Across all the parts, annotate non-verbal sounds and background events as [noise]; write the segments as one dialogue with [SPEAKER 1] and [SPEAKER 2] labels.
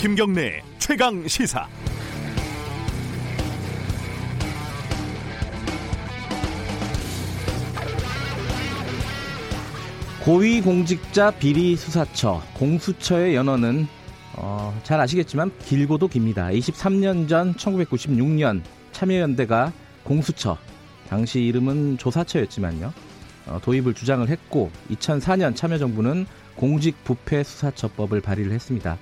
[SPEAKER 1] 김경래 최강 시사.
[SPEAKER 2] 고위공직자 비리 수사처 공수처의 연원은 어, 잘 아시겠지만 길고도 깁니다. 23년 전 1996년 참여연대가 공수처 당시 이름은 조사처였지만요. 어, 도입을 주장을 했고 2004년 참여정부는 공직부패수사처법을 발의를 했습니다.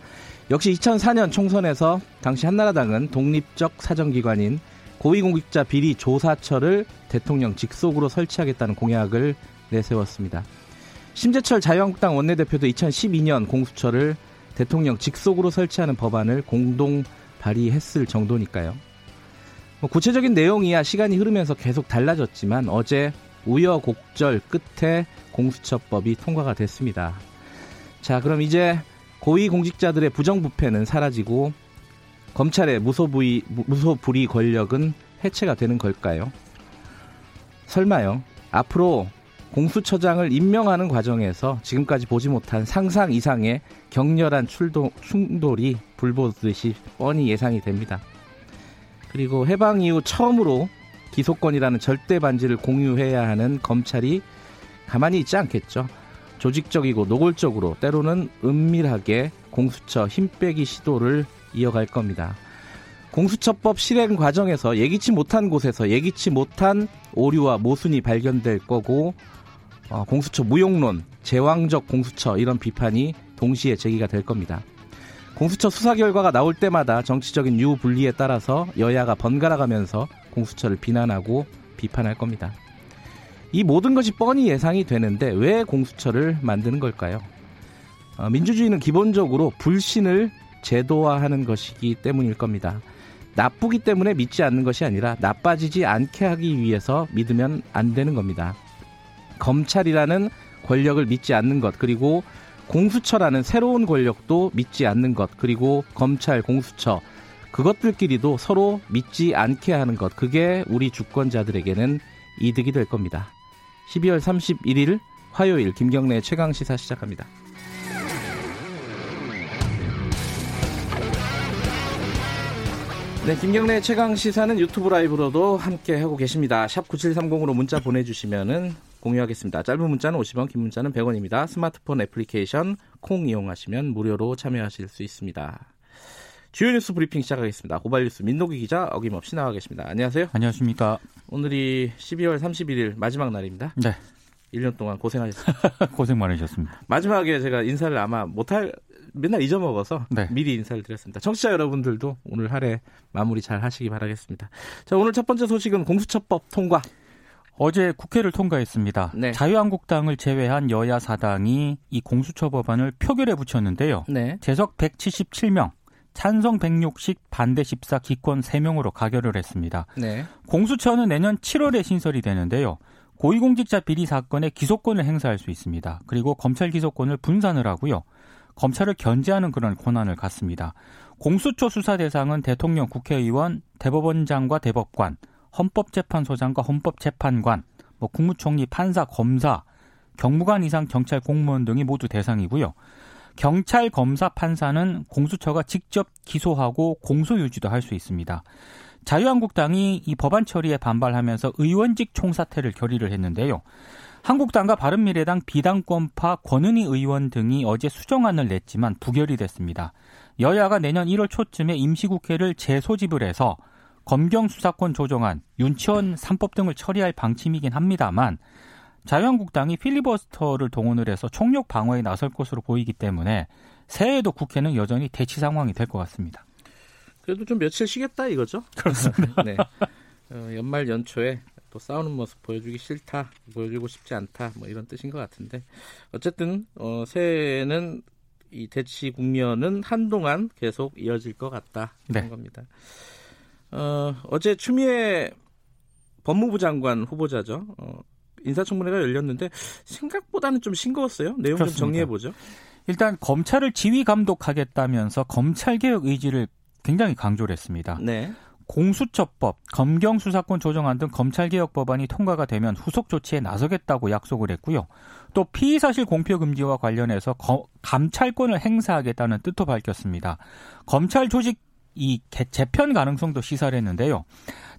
[SPEAKER 2] 역시 2004년 총선에서 당시 한나라당은 독립적 사정기관인 고위공직자 비리 조사처를 대통령 직속으로 설치하겠다는 공약을 내세웠습니다. 심재철 자유한국당 원내대표도 2012년 공수처를 대통령 직속으로 설치하는 법안을 공동 발의했을 정도니까요. 뭐 구체적인 내용이야 시간이 흐르면서 계속 달라졌지만 어제 우여곡절 끝에 공수처법이 통과가 됐습니다. 자, 그럼 이제 고위공직자들의 부정부패는 사라지고 검찰의 무소부의, 무소불위 권력은 해체가 되는 걸까요? 설마요. 앞으로 공수처장을 임명하는 과정에서 지금까지 보지 못한 상상 이상의 격렬한 출동, 충돌이 불보듯이 뻔히 예상이 됩니다. 그리고 해방 이후 처음으로 기소권이라는 절대 반지를 공유해야 하는 검찰이 가만히 있지 않겠죠. 조직적이고 노골적으로 때로는 은밀하게 공수처 힘빼기 시도를 이어갈 겁니다. 공수처법 실행 과정에서 예기치 못한 곳에서 예기치 못한 오류와 모순이 발견될 거고 어, 공수처 무용론, 제왕적 공수처 이런 비판이 동시에 제기가 될 겁니다. 공수처 수사 결과가 나올 때마다 정치적인 유불리에 따라서 여야가 번갈아가면서 공수처를 비난하고 비판할 겁니다. 이 모든 것이 뻔히 예상이 되는데 왜 공수처를 만드는 걸까요? 어, 민주주의는 기본적으로 불신을 제도화하는 것이기 때문일 겁니다. 나쁘기 때문에 믿지 않는 것이 아니라 나빠지지 않게 하기 위해서 믿으면 안 되는 겁니다. 검찰이라는 권력을 믿지 않는 것, 그리고 공수처라는 새로운 권력도 믿지 않는 것, 그리고 검찰, 공수처, 그것들끼리도 서로 믿지 않게 하는 것, 그게 우리 주권자들에게는 이득이 될 겁니다. 12월 31일 화요일 김경래 최강 시사 시작합니다. 네, 김경래 최강 시사는 유튜브 라이브로도 함께 하고 계십니다. 샵 9730으로 문자 보내주시면은 공유하겠습니다. 짧은 문자는 50원, 긴 문자는 100원입니다. 스마트폰 애플리케이션 콩 이용하시면 무료로 참여하실 수 있습니다. 주요 뉴스 브리핑 시작하겠습니다. 고발 뉴스 민노기 기자 어김없이 나와 계십니다. 안녕하세요.
[SPEAKER 3] 안녕하십니까.
[SPEAKER 2] 오늘이 12월 31일 마지막 날입니다.
[SPEAKER 3] 네.
[SPEAKER 2] 1년 동안 고생하셨습니다. [laughs]
[SPEAKER 3] 고생 많으셨습니다.
[SPEAKER 2] 마지막에 제가 인사를 아마 못할 맨날 잊어먹어서 네. 미리 인사를 드렸습니다. 청취자 여러분들도 오늘 할애 마무리 잘 하시기 바라겠습니다. 자, 오늘 첫 번째 소식은 공수처법 통과.
[SPEAKER 3] 어제 국회를 통과했습니다. 네. 자유한국당을 제외한 여야 사당이 이 공수처 법안을 표결에 붙였는데요. 네. 재석 177명, 찬성 160, 반대 14, 기권 3명으로 가결을 했습니다. 네. 공수처는 내년 7월에 신설이 되는데요. 고위공직자 비리 사건의 기소권을 행사할 수 있습니다. 그리고 검찰 기소권을 분산을 하고요. 검찰을 견제하는 그런 권한을 갖습니다. 공수처 수사 대상은 대통령, 국회의원, 대법원장과 대법관, 헌법재판소장과 헌법재판관, 뭐 국무총리, 판사, 검사, 경무관 이상 경찰 공무원 등이 모두 대상이고요. 경찰, 검사, 판사는 공수처가 직접 기소하고 공소 유지도 할 수 있습니다. 자유한국당이 이 법안 처리에 반발하면서 의원직 총사퇴를 결의를 했는데요. 한국당과 바른미래당 비당권파 권은희 의원 등이 어제 수정안을 냈지만 부결이 됐습니다. 여야가 내년 1월 초쯤에 임시국회를 재소집을 해서 검경 수사권 조정안, 윤치원 3법 등을 처리할 방침이긴 합니다만 자유한국당이 필리버스터를 동원을 해서 총력 방어에 나설 것으로 보이기 때문에 새해에도 국회는 여전히 대치 상황이 될 것 같습니다.
[SPEAKER 2] 그래도 좀 며칠 쉬겠다 이거죠?
[SPEAKER 3] 그렇습니다. [laughs]
[SPEAKER 2] 네. 어, 연말 연초에 또 싸우는 모습 보여주기 싫다, 보여주고 싶지 않다, 뭐 이런 뜻인 것 같은데 어쨌든 어, 새해는 이 대치 국면은 한동안 계속 이어질 것 같다 네. 그런 겁니다. 어, 어제 추미애 법무부 장관 후보자죠. 어, 인사청문회가 열렸는데 생각보다는 좀 싱거웠어요. 내용 그렇습니다. 좀 정리해 보죠.
[SPEAKER 3] 일단 검찰을 지휘 감독하겠다면서 검찰 개혁 의지를 굉장히 강조를 했습니다. 네. 공수처법, 검경수사권 조정안 등 검찰개혁 법안이 통과가 되면 후속 조치에 나서겠다고 약속을 했고요. 또 피의사실 공표 금지와 관련해서 거, 감찰권을 행사하겠다는 뜻도 밝혔습니다. 검찰 조직 이 재편 가능성도 시사를 했는데요.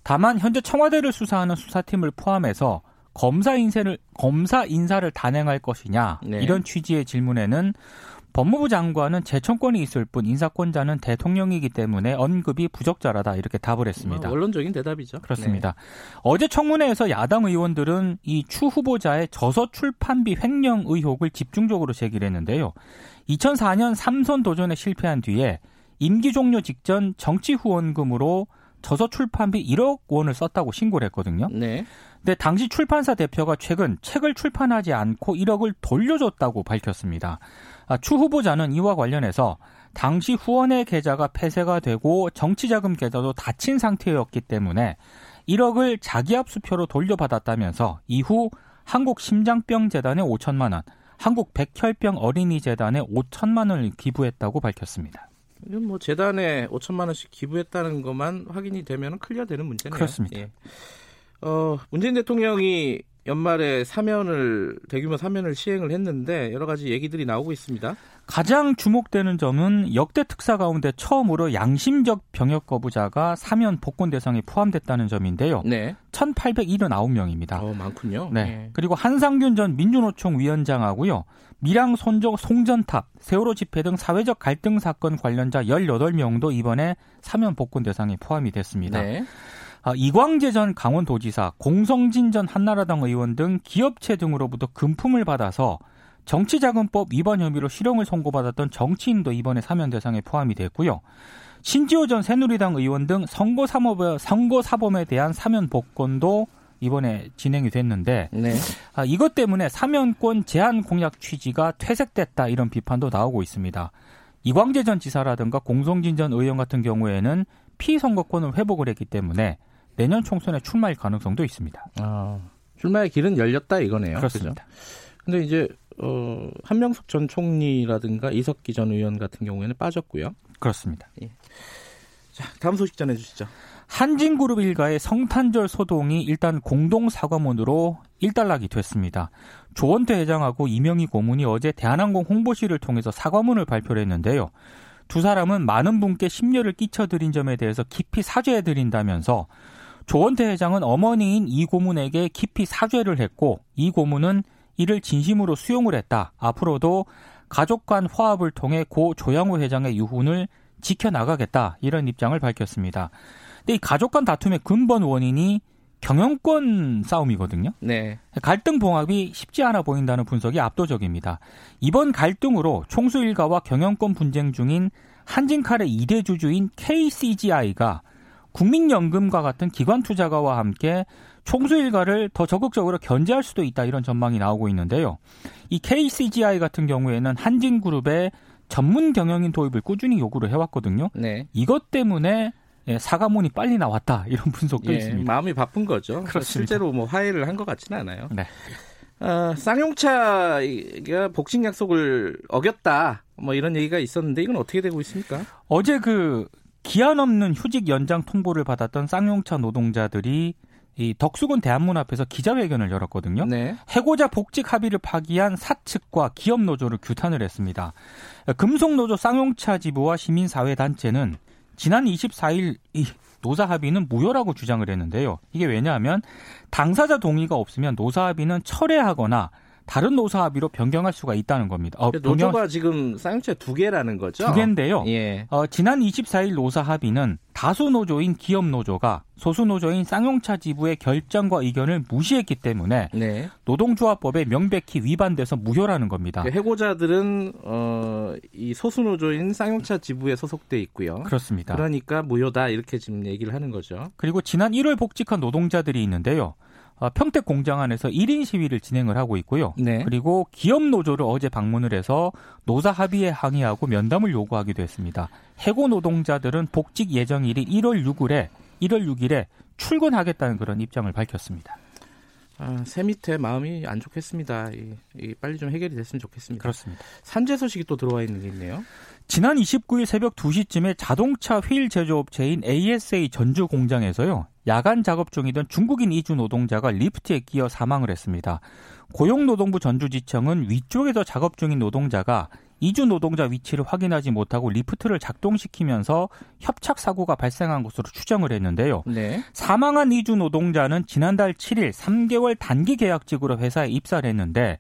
[SPEAKER 3] 다만 현재 청와대를 수사하는 수사팀을 포함해서 검사 인사를 검사 인사를 단행할 것이냐 네. 이런 취지의 질문에는 법무부 장관은 재청권이 있을 뿐 인사권자는 대통령이기 때문에 언급이 부적절하다 이렇게 답을 했습니다.
[SPEAKER 2] 뭐 원론적인 대답이죠.
[SPEAKER 3] 그렇습니다. 네. 어제 청문회에서 야당 의원들은 이 추 후보자의 저서 출판비 횡령 의혹을 집중적으로 제기를 했는데요. 2004년 삼선 도전에 실패한 뒤에 임기 종료 직전 정치 후원금으로 저서 출판비 1억 원을 썼다고 신고를 했거든요. 네. 근데 당시 출판사 대표가 최근 책을 출판하지 않고 1억을 돌려줬다고 밝혔습니다. 아, 추 후보자는 이와 관련해서 당시 후원의 계좌가 폐쇄가 되고 정치자금 계좌도 닫힌 상태였기 때문에 1억을 자기압 수표로 돌려받았다면서 이후 한국심장병재단에 5천만 원, 한국백혈병 어린이재단에 5천만 원을 기부했다고 밝혔습니다.
[SPEAKER 2] 이건 뭐 재단에 5천만 원씩 기부했다는 것만 확인이 되면 클리어되는 문제네요.
[SPEAKER 3] 그렇습니다. 예.
[SPEAKER 2] 어, 문재인 대통령이 연말에 사면을 대규모 사면을 시행을 했는데 여러 가지 얘기들이 나오고 있습니다.
[SPEAKER 3] 가장 주목되는 점은 역대 특사 가운데 처음으로 양심적 병역 거부자가 사면 복권 대상에 포함됐다는 점인데요. 네. 1,879명입니다.
[SPEAKER 2] 어, 많군요.
[SPEAKER 3] 네. 네. 그리고 한상균 전 민주노총 위원장하고요. 밀양 손적 송전탑, 세월호 집회 등 사회적 갈등 사건 관련자 18명도 이번에 사면 복권 대상에 포함이 됐습니다. 네. 아, 이광재 전 강원도지사, 공성진 전 한나라당 의원 등 기업체 등으로부터 금품을 받아서 정치자금법 위반 혐의로 실형을 선고받았던 정치인도 이번에 사면 대상에 포함이 됐고요. 신지호 전 새누리당 의원 등 선거 사범에, 선거 사범에 대한 사면 복권도 이번에 진행이 됐는데 네. 아, 이것 때문에 사면권 제한 공약 취지가 퇴색됐다 이런 비판도 나오고 있습니다. 이광재 전 지사라든가 공성진 전 의원 같은 경우에는 피선거권을 회복을 했기 때문에 내년 총선에 출마할 가능성도 있습니다. 아,
[SPEAKER 2] 출마의 길은 열렸다 이거네요.
[SPEAKER 3] 그렇습니다.
[SPEAKER 2] 그런데 이제 어, 한명숙 전 총리라든가 이석기 전 의원 같은 경우에는 빠졌고요.
[SPEAKER 3] 그렇습니다. 예.
[SPEAKER 2] 자, 다음 소식 전해 주시죠.
[SPEAKER 3] 한진그룹 일가의 성탄절 소동이 일단 공동 사과문으로 일단락이 됐습니다. 조원태 회장하고 이명희 고문이 어제 대한항공 홍보실을 통해서 사과문을 발표를 했는데요. 두 사람은 많은 분께 심려를 끼쳐드린 점에 대해서 깊이 사죄해드린다면서 조원태 회장은 어머니인 이 고문에게 깊이 사죄를 했고 이 고문은 이를 진심으로 수용을 했다. 앞으로도 가족 간 화합을 통해 고 조양호 회장의 유훈을 지켜나가겠다. 이런 입장을 밝혔습니다. 근데 이 가족 간 다툼의 근본 원인이 경영권 싸움이거든요. 네. 갈등 봉합이 쉽지 않아 보인다는 분석이 압도적입니다. 이번 갈등으로 총수 일가와 경영권 분쟁 중인 한진칼의 2대 주주인 KCGI가 국민연금과 같은 기관 투자가와 함께 총수 일가를 더 적극적으로 견제할 수도 있다 이런 전망이 나오고 있는데요. 이 KCGI 같은 경우에는 한진그룹의 전문 경영인 도입을 꾸준히 요구를 해왔거든요. 네. 이것 때문에 예, 사과문이 빨리 나왔다 [laughs] 이런 분석도 예, 있습니다.
[SPEAKER 2] 마음이 바쁜 거죠. 그렇습니다. 실제로 뭐 화해를 한 것 같지는 않아요. 네. 어, 쌍용차가 복싱 약속을 어겼다. 뭐 이런 얘기가 있었는데 이건 어떻게 되고 있습니까?
[SPEAKER 3] 어제 그 기한 없는 휴직 연장 통보를 받았던 쌍용차 노동자들이 이 덕수궁 대한문 앞에서 기자회견을 열었거든요. 네. 해고자 복직 합의를 파기한 사측과 기업 노조를 규탄을 했습니다. 금속 노조 쌍용차 지부와 시민사회 단체는 지난 24일 이 노사 합의는 무효라고 주장을 했는데요. 이게 왜냐하면 당사자 동의가 없으면 노사 합의는 철회하거나 다른 노사 합의로 변경할 수가 있다는 겁니다.
[SPEAKER 2] 어, 노조가 변경... 지금 쌍용차 두 개라는 거죠?
[SPEAKER 3] 두 개인데요. 예. 어, 지난 24일 노사 합의는 다수 노조인 기업 노조가 소수 노조인 쌍용차 지부의 결정과 의견을 무시했기 때문에 네. 노동조합법에 명백히 위반돼서 무효라는 겁니다.
[SPEAKER 2] 그 해고자들은 어, 이 소수 노조인 쌍용차 지부에 소속돼 있고요.
[SPEAKER 3] 그렇습니다.
[SPEAKER 2] 그러니까 무효다 이렇게 지금 얘기를 하는 거죠.
[SPEAKER 3] 그리고 지난 1월 복직한 노동자들이 있는데요. 어, 평택 공장 안에서 1인 시위를 진행을 하고 있고요. 네. 그리고 기업 노조를 어제 방문을 해서 노사 합의에 항의하고 면담을 요구하기도 했습니다. 해고 노동자들은 복직 예정일이 1월 6일에 1월 6일에 출근하겠다는 그런 입장을 밝혔습니다.
[SPEAKER 2] 아, 세밑에 마음이 안 좋겠습니다. 이, 이 빨리 좀 해결이 됐으면 좋겠습니다.
[SPEAKER 3] 그렇습니다.
[SPEAKER 2] 산재 소식이 또 들어와 있는 게 있네요.
[SPEAKER 3] 지난 29일 새벽 2시쯤에 자동차 휠 제조업체인 ASA 전주 공장에서요. 야간 작업 중이던 중국인 이주 노동자가 리프트에 끼어 사망을 했습니다. 고용노동부 전주지청은 위쪽에서 작업 중인 노동자가 이주 노동자 위치를 확인하지 못하고 리프트를 작동시키면서 협착 사고가 발생한 것으로 추정을 했는데요. 네. 사망한 이주 노동자는 지난달 7일 3개월 단기 계약직으로 회사에 입사를 했는데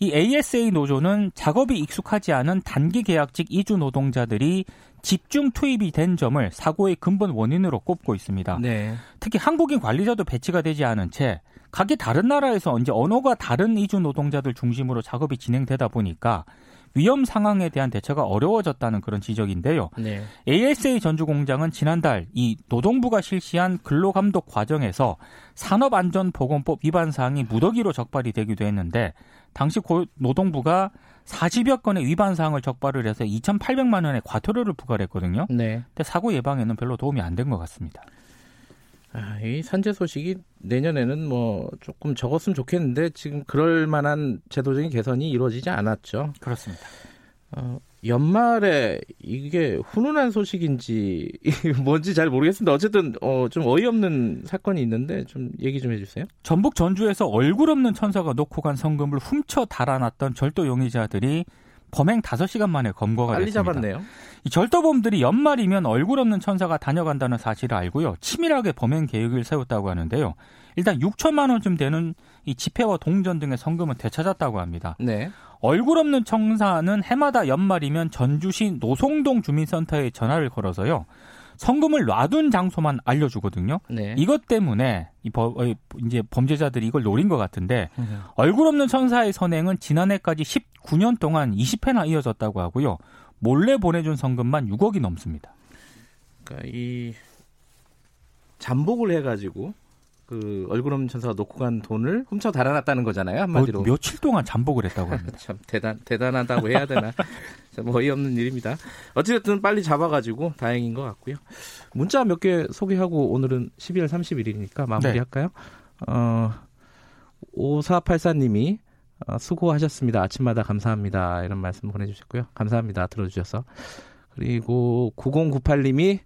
[SPEAKER 3] 이 ASA 노조는 작업이 익숙하지 않은 단기 계약직 이주 노동자들이 집중 투입이 된 점을 사고의 근본 원인으로 꼽고 있습니다. 네. 특히 한국인 관리자도 배치가 되지 않은 채 각기 다른 나라에서 이제 언어가 다른 이주 노동자들 중심으로 작업이 진행되다 보니까 위험 상황에 대한 대처가 어려워졌다는 그런 지적인데요. 네. ASA 전주 공장은 지난달 이 노동부가 실시한 근로감독 과정에서 산업안전보건법 위반 사항이 무더기로 적발이 되기도 했는데 당시 고, 노동부가 40여 건의 위반 사항을 적발을 해서 2,800만 원의 과태료를 부과를 했거든요. 네. 근데 사고 예방에는 별로 도움이 안 된 것 같습니다.
[SPEAKER 2] 아, 이 산재 소식이 내년에는 뭐 조금 적었으면 좋겠는데 지금 그럴 만한 제도적인 개선이 이루어지지 않았죠.
[SPEAKER 3] 그렇습니다.
[SPEAKER 2] 어, 연말에 이게 훈훈한 소식인지 [laughs] 뭔지 잘 모르겠습니다. 어쨌든 어, 좀 어이없는 사건이 있는데 좀 얘기 좀 해주세요.
[SPEAKER 3] 전북 전주에서 얼굴 없는 천사가 놓고 간 성금을 훔쳐 달아났던 절도 용의자들이 범행 5시간 만에 검거가
[SPEAKER 2] 빨리
[SPEAKER 3] 됐습니다.
[SPEAKER 2] 잡았네요.
[SPEAKER 3] 이 절도범들이 연말이면 얼굴 없는 천사가 다녀간다는 사실을 알고요. 치밀하게 범행 계획을 세웠다고 하는데요. 일단 6천만 원쯤 되는 이 지폐와 동전 등의 성금은 되찾았다고 합니다. 네. 얼굴 없는 천사는 해마다 연말이면 전주시 노송동 주민센터에 전화를 걸어서요. 성금을 놔둔 장소만 알려주거든요. 네. 이것 때문에 이 버, 어, 이제 범죄자들이 이걸 노린 것 같은데 네. 얼굴 없는 천사의 선행은 지난해까지 19년 동안 20회나 이어졌다고 하고요. 몰래 보내준 성금만 6억이 넘습니다.
[SPEAKER 2] 그러니까 이 잠복을 해가지고 그 얼굴 없는 천사가 놓고 간 돈을 훔쳐 달아났다는 거잖아요 한마디로.
[SPEAKER 3] 뭐, 며칠 동안 잠복을 했다고 합니다. [laughs]
[SPEAKER 2] 참 대단 대단하다고 해야 되나. [laughs] 참 어이없는 일입니다. 어찌됐든 빨리 잡아가지고 다행인 것 같고요. 문자 몇 개 소개하고 오늘은 12월 30일이니까 마무리할까요? 네. 어, 5484님이 어, 수고하셨습니다. 아침마다 감사합니다. 이런 말씀 보내주셨고요. 감사합니다. 들어주셔서. 그리고 9098님이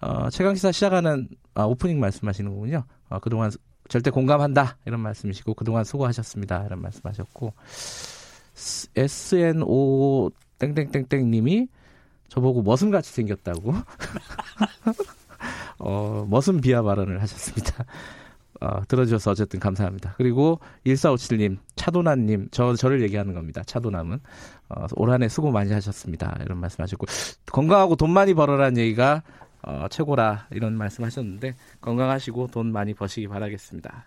[SPEAKER 2] 어, 최강시사 시작하는 아, 오프닝 말씀하시는군요. 어, 그동안 절대 공감한다 이런 말씀이시고 그동안 수고하셨습니다 이런 말씀하셨고 SNO 땡땡땡땡 님이 저보고 머슴같이 생겼다고 [laughs] 어, 머슴 비하 발언을 하셨습니다. 어, 들어주셔서 어쨌든 감사합니다. 그리고 1457님, 차도남님, 저, 저를 얘기하는 겁니다. 차도남은. 어, 올 한 해 수고 많이 하셨습니다. 이런 말씀 하셨고, 건강하고 돈 많이 벌어라는 얘기가 어, 최고라 이런 말씀하셨는데 건강하시고 돈 많이 버시기 바라겠습니다.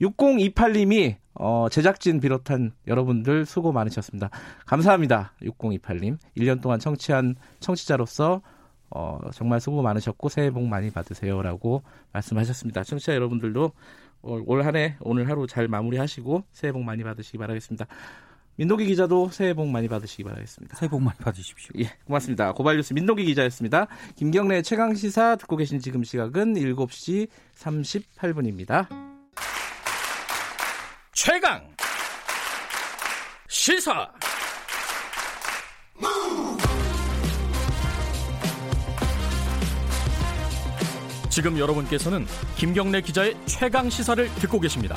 [SPEAKER 2] 6028님이 어, 제작진 비롯한 여러분들 수고 많으셨습니다. 감사합니다. 6028님. 1년 동안 청취한 청취자로서 어, 정말 수고 많으셨고 새해 복 많이 받으세요라고 말씀하셨습니다. 청취자 여러분들도 올 한해 오늘 하루 잘 마무리하시고 새해 복 많이 받으시기 바라겠습니다. 민노기 기자도 새해 복 많이 받으시기 바라겠습니다.
[SPEAKER 3] 새해 복 많이 받으십시오.
[SPEAKER 2] 예, 고맙습니다. 고발뉴스 민노기 기자였습니다. 김경래 최강 시사 듣고 계신 지금 시각은 7시 38분입니다.
[SPEAKER 1] 최강 시사 지금 여러분께서는 김경래 기자의 최강 시사를 듣고 계십니다.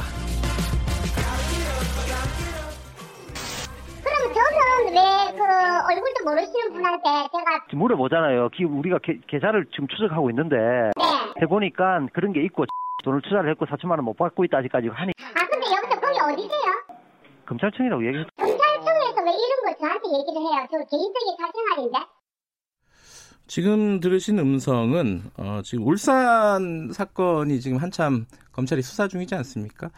[SPEAKER 4] 왜그 얼굴도 모르시는 분한테 제가
[SPEAKER 5] 물어보잖아요. 우리가 계, 계좌를 지금 추적하고 있는데 네. 해보니까 그런 게 있고 [laughs] 돈을 투자를 했고 4천만 원 못 받고 있다 아직까지 하니.
[SPEAKER 4] 아 근데 여기서 거기 어디세요?
[SPEAKER 5] 검찰청이라고 얘기했어.
[SPEAKER 4] 검찰청에서 왜 이런 걸 저한테 얘기를 해요? 저 개인적인 사생활인데.
[SPEAKER 2] 지금 들으신 음성은 어, 지금 울산 사건이 지금 한참 검찰이 수사 중이지 않습니까?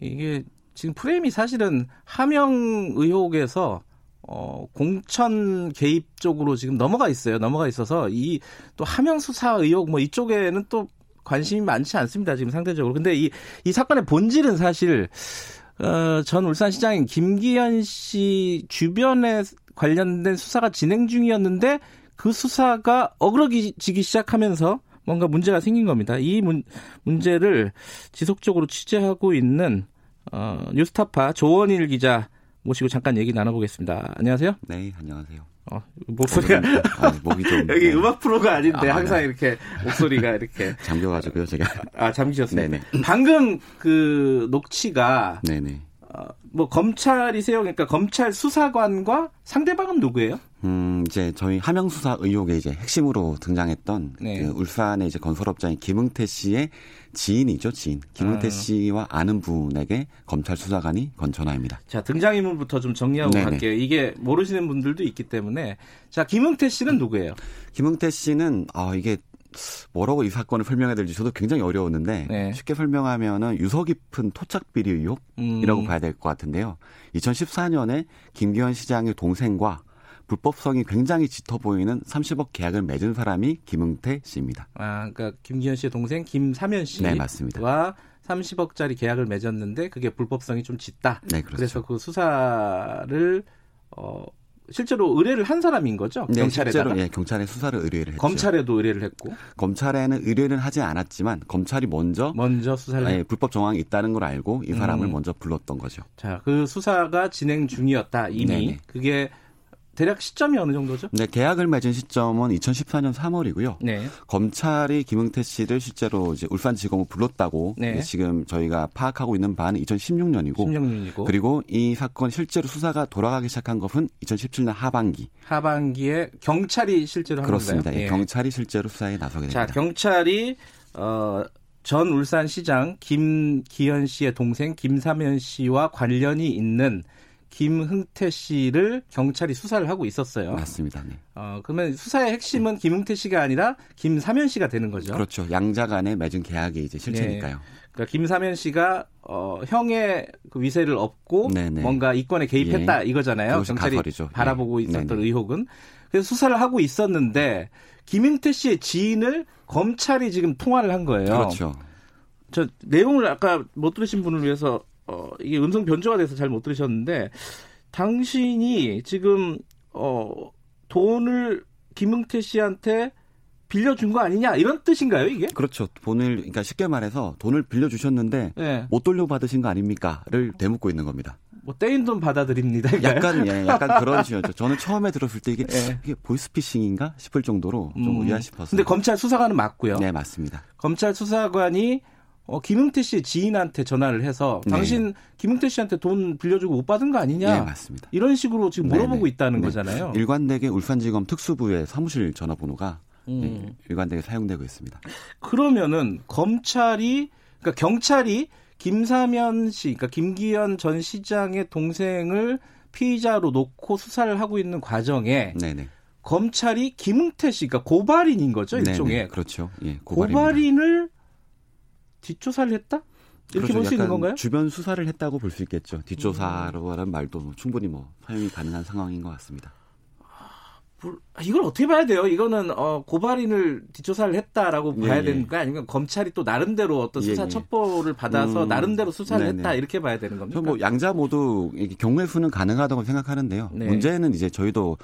[SPEAKER 2] 이게 지금 프레임이 사실은 하명 의혹에서 어, 공천 개입 쪽으로 지금 넘어가 있어요. 넘어가 있어서 이 또 하명 수사 의혹 뭐 이쪽에는 또 관심이 많지 않습니다. 지금 상대적으로. 근데 이, 이 사건의 본질은 사실 어, 전 울산시장인 김기현 씨 주변에 관련된 수사가 진행 중이었는데 그 수사가 어그러지기 시작하면서 뭔가 문제가 생긴 겁니다. 이 문, 문제를 지속적으로 취재하고 있는 어, 뉴스타파 조원일 기자 모시고 잠깐 얘기 나눠보겠습니다. 안녕하세요.
[SPEAKER 6] 네, 안녕하세요.
[SPEAKER 2] 어, 목소리가
[SPEAKER 6] 아, 목이 좀 [laughs]
[SPEAKER 2] 여기 네. 음악 프로가 아닌데 아, 항상 네. 이렇게 목소리가 이렇게 [laughs]
[SPEAKER 6] 잠겨가지고요, 제가.
[SPEAKER 2] 아 잠기셨어요. 네네. 방금 그 녹취가 네네. 어, 뭐 검찰이세요? 그러니까 검찰 수사관과 상대방은 누구예요?
[SPEAKER 6] 음, 이제 저희 하명 수사 의혹의 이제 핵심으로 등장했던 네. 그 울산의 이제 건설업자인 김응태 씨의 지인이죠, 지인. 김은태 아. 씨와 아는 분에게 검찰 수사관이 건 전화입니다.
[SPEAKER 2] 자, 등장인물부터 좀 정리하고 네네. 갈게요. 이게 모르시는 분들도 있기 때문에. 자, 김은태 씨는 누구예요?
[SPEAKER 6] 김은태 씨는, 아, 이게 뭐라고 이 사건을 설명해야 될지 저도 굉장히 어려웠는데 네. 쉽게 설명하면은 유서 깊은 토착 비리 의혹이라고 음. 봐야 될 것 같은데요. 2014년에 김기현 시장의 동생과 불법성이 굉장히 짙어 보이는 30억 계약을 맺은 사람이 김응태 씨입니다.
[SPEAKER 2] 아, 그러니까 김기현 씨의 동생 김사면 씨와 네, 맞습니다. 30억짜리 계약을 맺었는데 그게 불법성이 좀 짙다. 네, 그렇죠. 그래서 그 수사를 어 실제로 의뢰를 한 사람인 거죠?
[SPEAKER 6] 네, 경찰에다가? 실제로 예, 경찰에 수사를 의뢰를 했죠.
[SPEAKER 2] 검찰에도 의뢰를 했고
[SPEAKER 6] 검찰에는 의뢰는 하지 않았지만 검찰이 먼저
[SPEAKER 2] 먼저 수사를
[SPEAKER 6] 예, 불법 정황이 있다는 걸 알고 이 사람을 음. 먼저 불렀던 거죠.
[SPEAKER 2] 자, 그 수사가 진행 중이었다 이미 네네. 그게 대략 시점이 어느 정도죠?
[SPEAKER 6] 네, 계약을 맺은 시점은 2014년 3월이고요. 네. 검찰이 김응태 씨를 실제로 이제 울산지검을 불렀다고 네. 지금 저희가 파악하고 있는 바는 2016년이고, 16년이고, 그리고 이 사건 실제로 수사가 돌아가기 시작한 것은 2017년 하반기.
[SPEAKER 2] 하반기에 경찰이 실제로
[SPEAKER 6] 그렇습니다.
[SPEAKER 2] 예.
[SPEAKER 6] 경찰이 실제로 수사에 나서게 됩니다.
[SPEAKER 2] 자, 경찰이 어, 전 울산시장 김기현 씨의 동생 김사면 씨와 관련이 있는 김흥태 씨를 경찰이 수사를 하고 있었어요.
[SPEAKER 6] 맞습니다. 네.
[SPEAKER 2] 어, 그러면 수사의 핵심은 김흥태 씨가 아니라 김사면 씨가 되는 거죠.
[SPEAKER 6] 그렇죠. 양자 간에 맺은 계약이 이제 실체니까요. 네.
[SPEAKER 2] 그러니까 김사면 씨가 어, 형의 그 위세를 얻고 네네. 네. 뭔가 이권에 개입했다 예. 이거잖아요. 경찰이 가설이죠. 바라보고 예. 있었던 네네. 의혹은. 그래서 수사를 하고 있었는데 김흥태 씨의 지인을 검찰이 지금 통화를 한 거예요.
[SPEAKER 6] 그렇죠.
[SPEAKER 2] 저 내용을 아까 못 들으신 분을 위해서 어, 이게 음성 변조가 돼서 잘 못 들으셨는데 당신이 지금 어, 돈을 김응태 씨한테 빌려준 거 아니냐 이런 뜻인가요 이게?
[SPEAKER 6] 그렇죠. 돈을 그러니까 쉽게 말해서 돈을 빌려주셨는데 네. 못 돌려받으신 거 아닙니까?를 대묻고 있는 겁니다.
[SPEAKER 2] 뭐 떼인 돈 받아들입니다.
[SPEAKER 6] 약간 예, 약간 그런 [laughs] 식이었죠. 저는 처음에 들었을 때 이게, 네. 이게 보이스피싱인가 싶을 정도로 좀 음. 의아 싶어서.
[SPEAKER 2] 근데 검찰 수사관은 맞고요.
[SPEAKER 6] 네 맞습니다.
[SPEAKER 2] 검찰 수사관이 어, 김웅태 씨 지인한테 전화를 해서 네. 당신 김웅태 씨한테 돈 빌려주고 못 받은 거 아니냐?
[SPEAKER 6] 네, 맞습니다.
[SPEAKER 2] 이런 식으로 지금 물어보고 네네. 있다는 네. 거잖아요.
[SPEAKER 6] 일관되게 울산지검 특수부의 사무실 전화번호가 음. 네, 일관되게 사용되고 있습니다.
[SPEAKER 2] 그러면은 검찰이 그러니까 경찰이 김사면 씨, 그러니까 김기현 전 시장의 동생을 피의자로 놓고 수사를 하고 있는 과정에 네네. 검찰이 김웅태 씨, 그러니까 고발인인 거죠 일종의. 네네.
[SPEAKER 6] 그렇죠. 예,
[SPEAKER 2] 고발인을 뒷조사를 했다? 이렇게 그렇죠. 볼수 있는 건가요?
[SPEAKER 6] 주변 수사를 했다고 볼 수 있겠죠. 뒷조사라는 음. 말도 뭐 충분히 뭐 사용이 가능한 상황인 것 같습니다.
[SPEAKER 2] 아, 이걸 어떻게 봐야 돼요? 이거는 어, 고발인을 뒷조사를 했다라고 예, 봐야 예. 되는 거 아니면 검찰이 또 나름대로 어떤 수사 예, 예. 첩보를 받아서 음, 나름대로 수사를 네네. 했다 이렇게 봐야 되는 겁니까?
[SPEAKER 6] 뭐 양자 모두 경우의 수는 가능하다고 생각하는데요. 네. 문제는 이제 저희도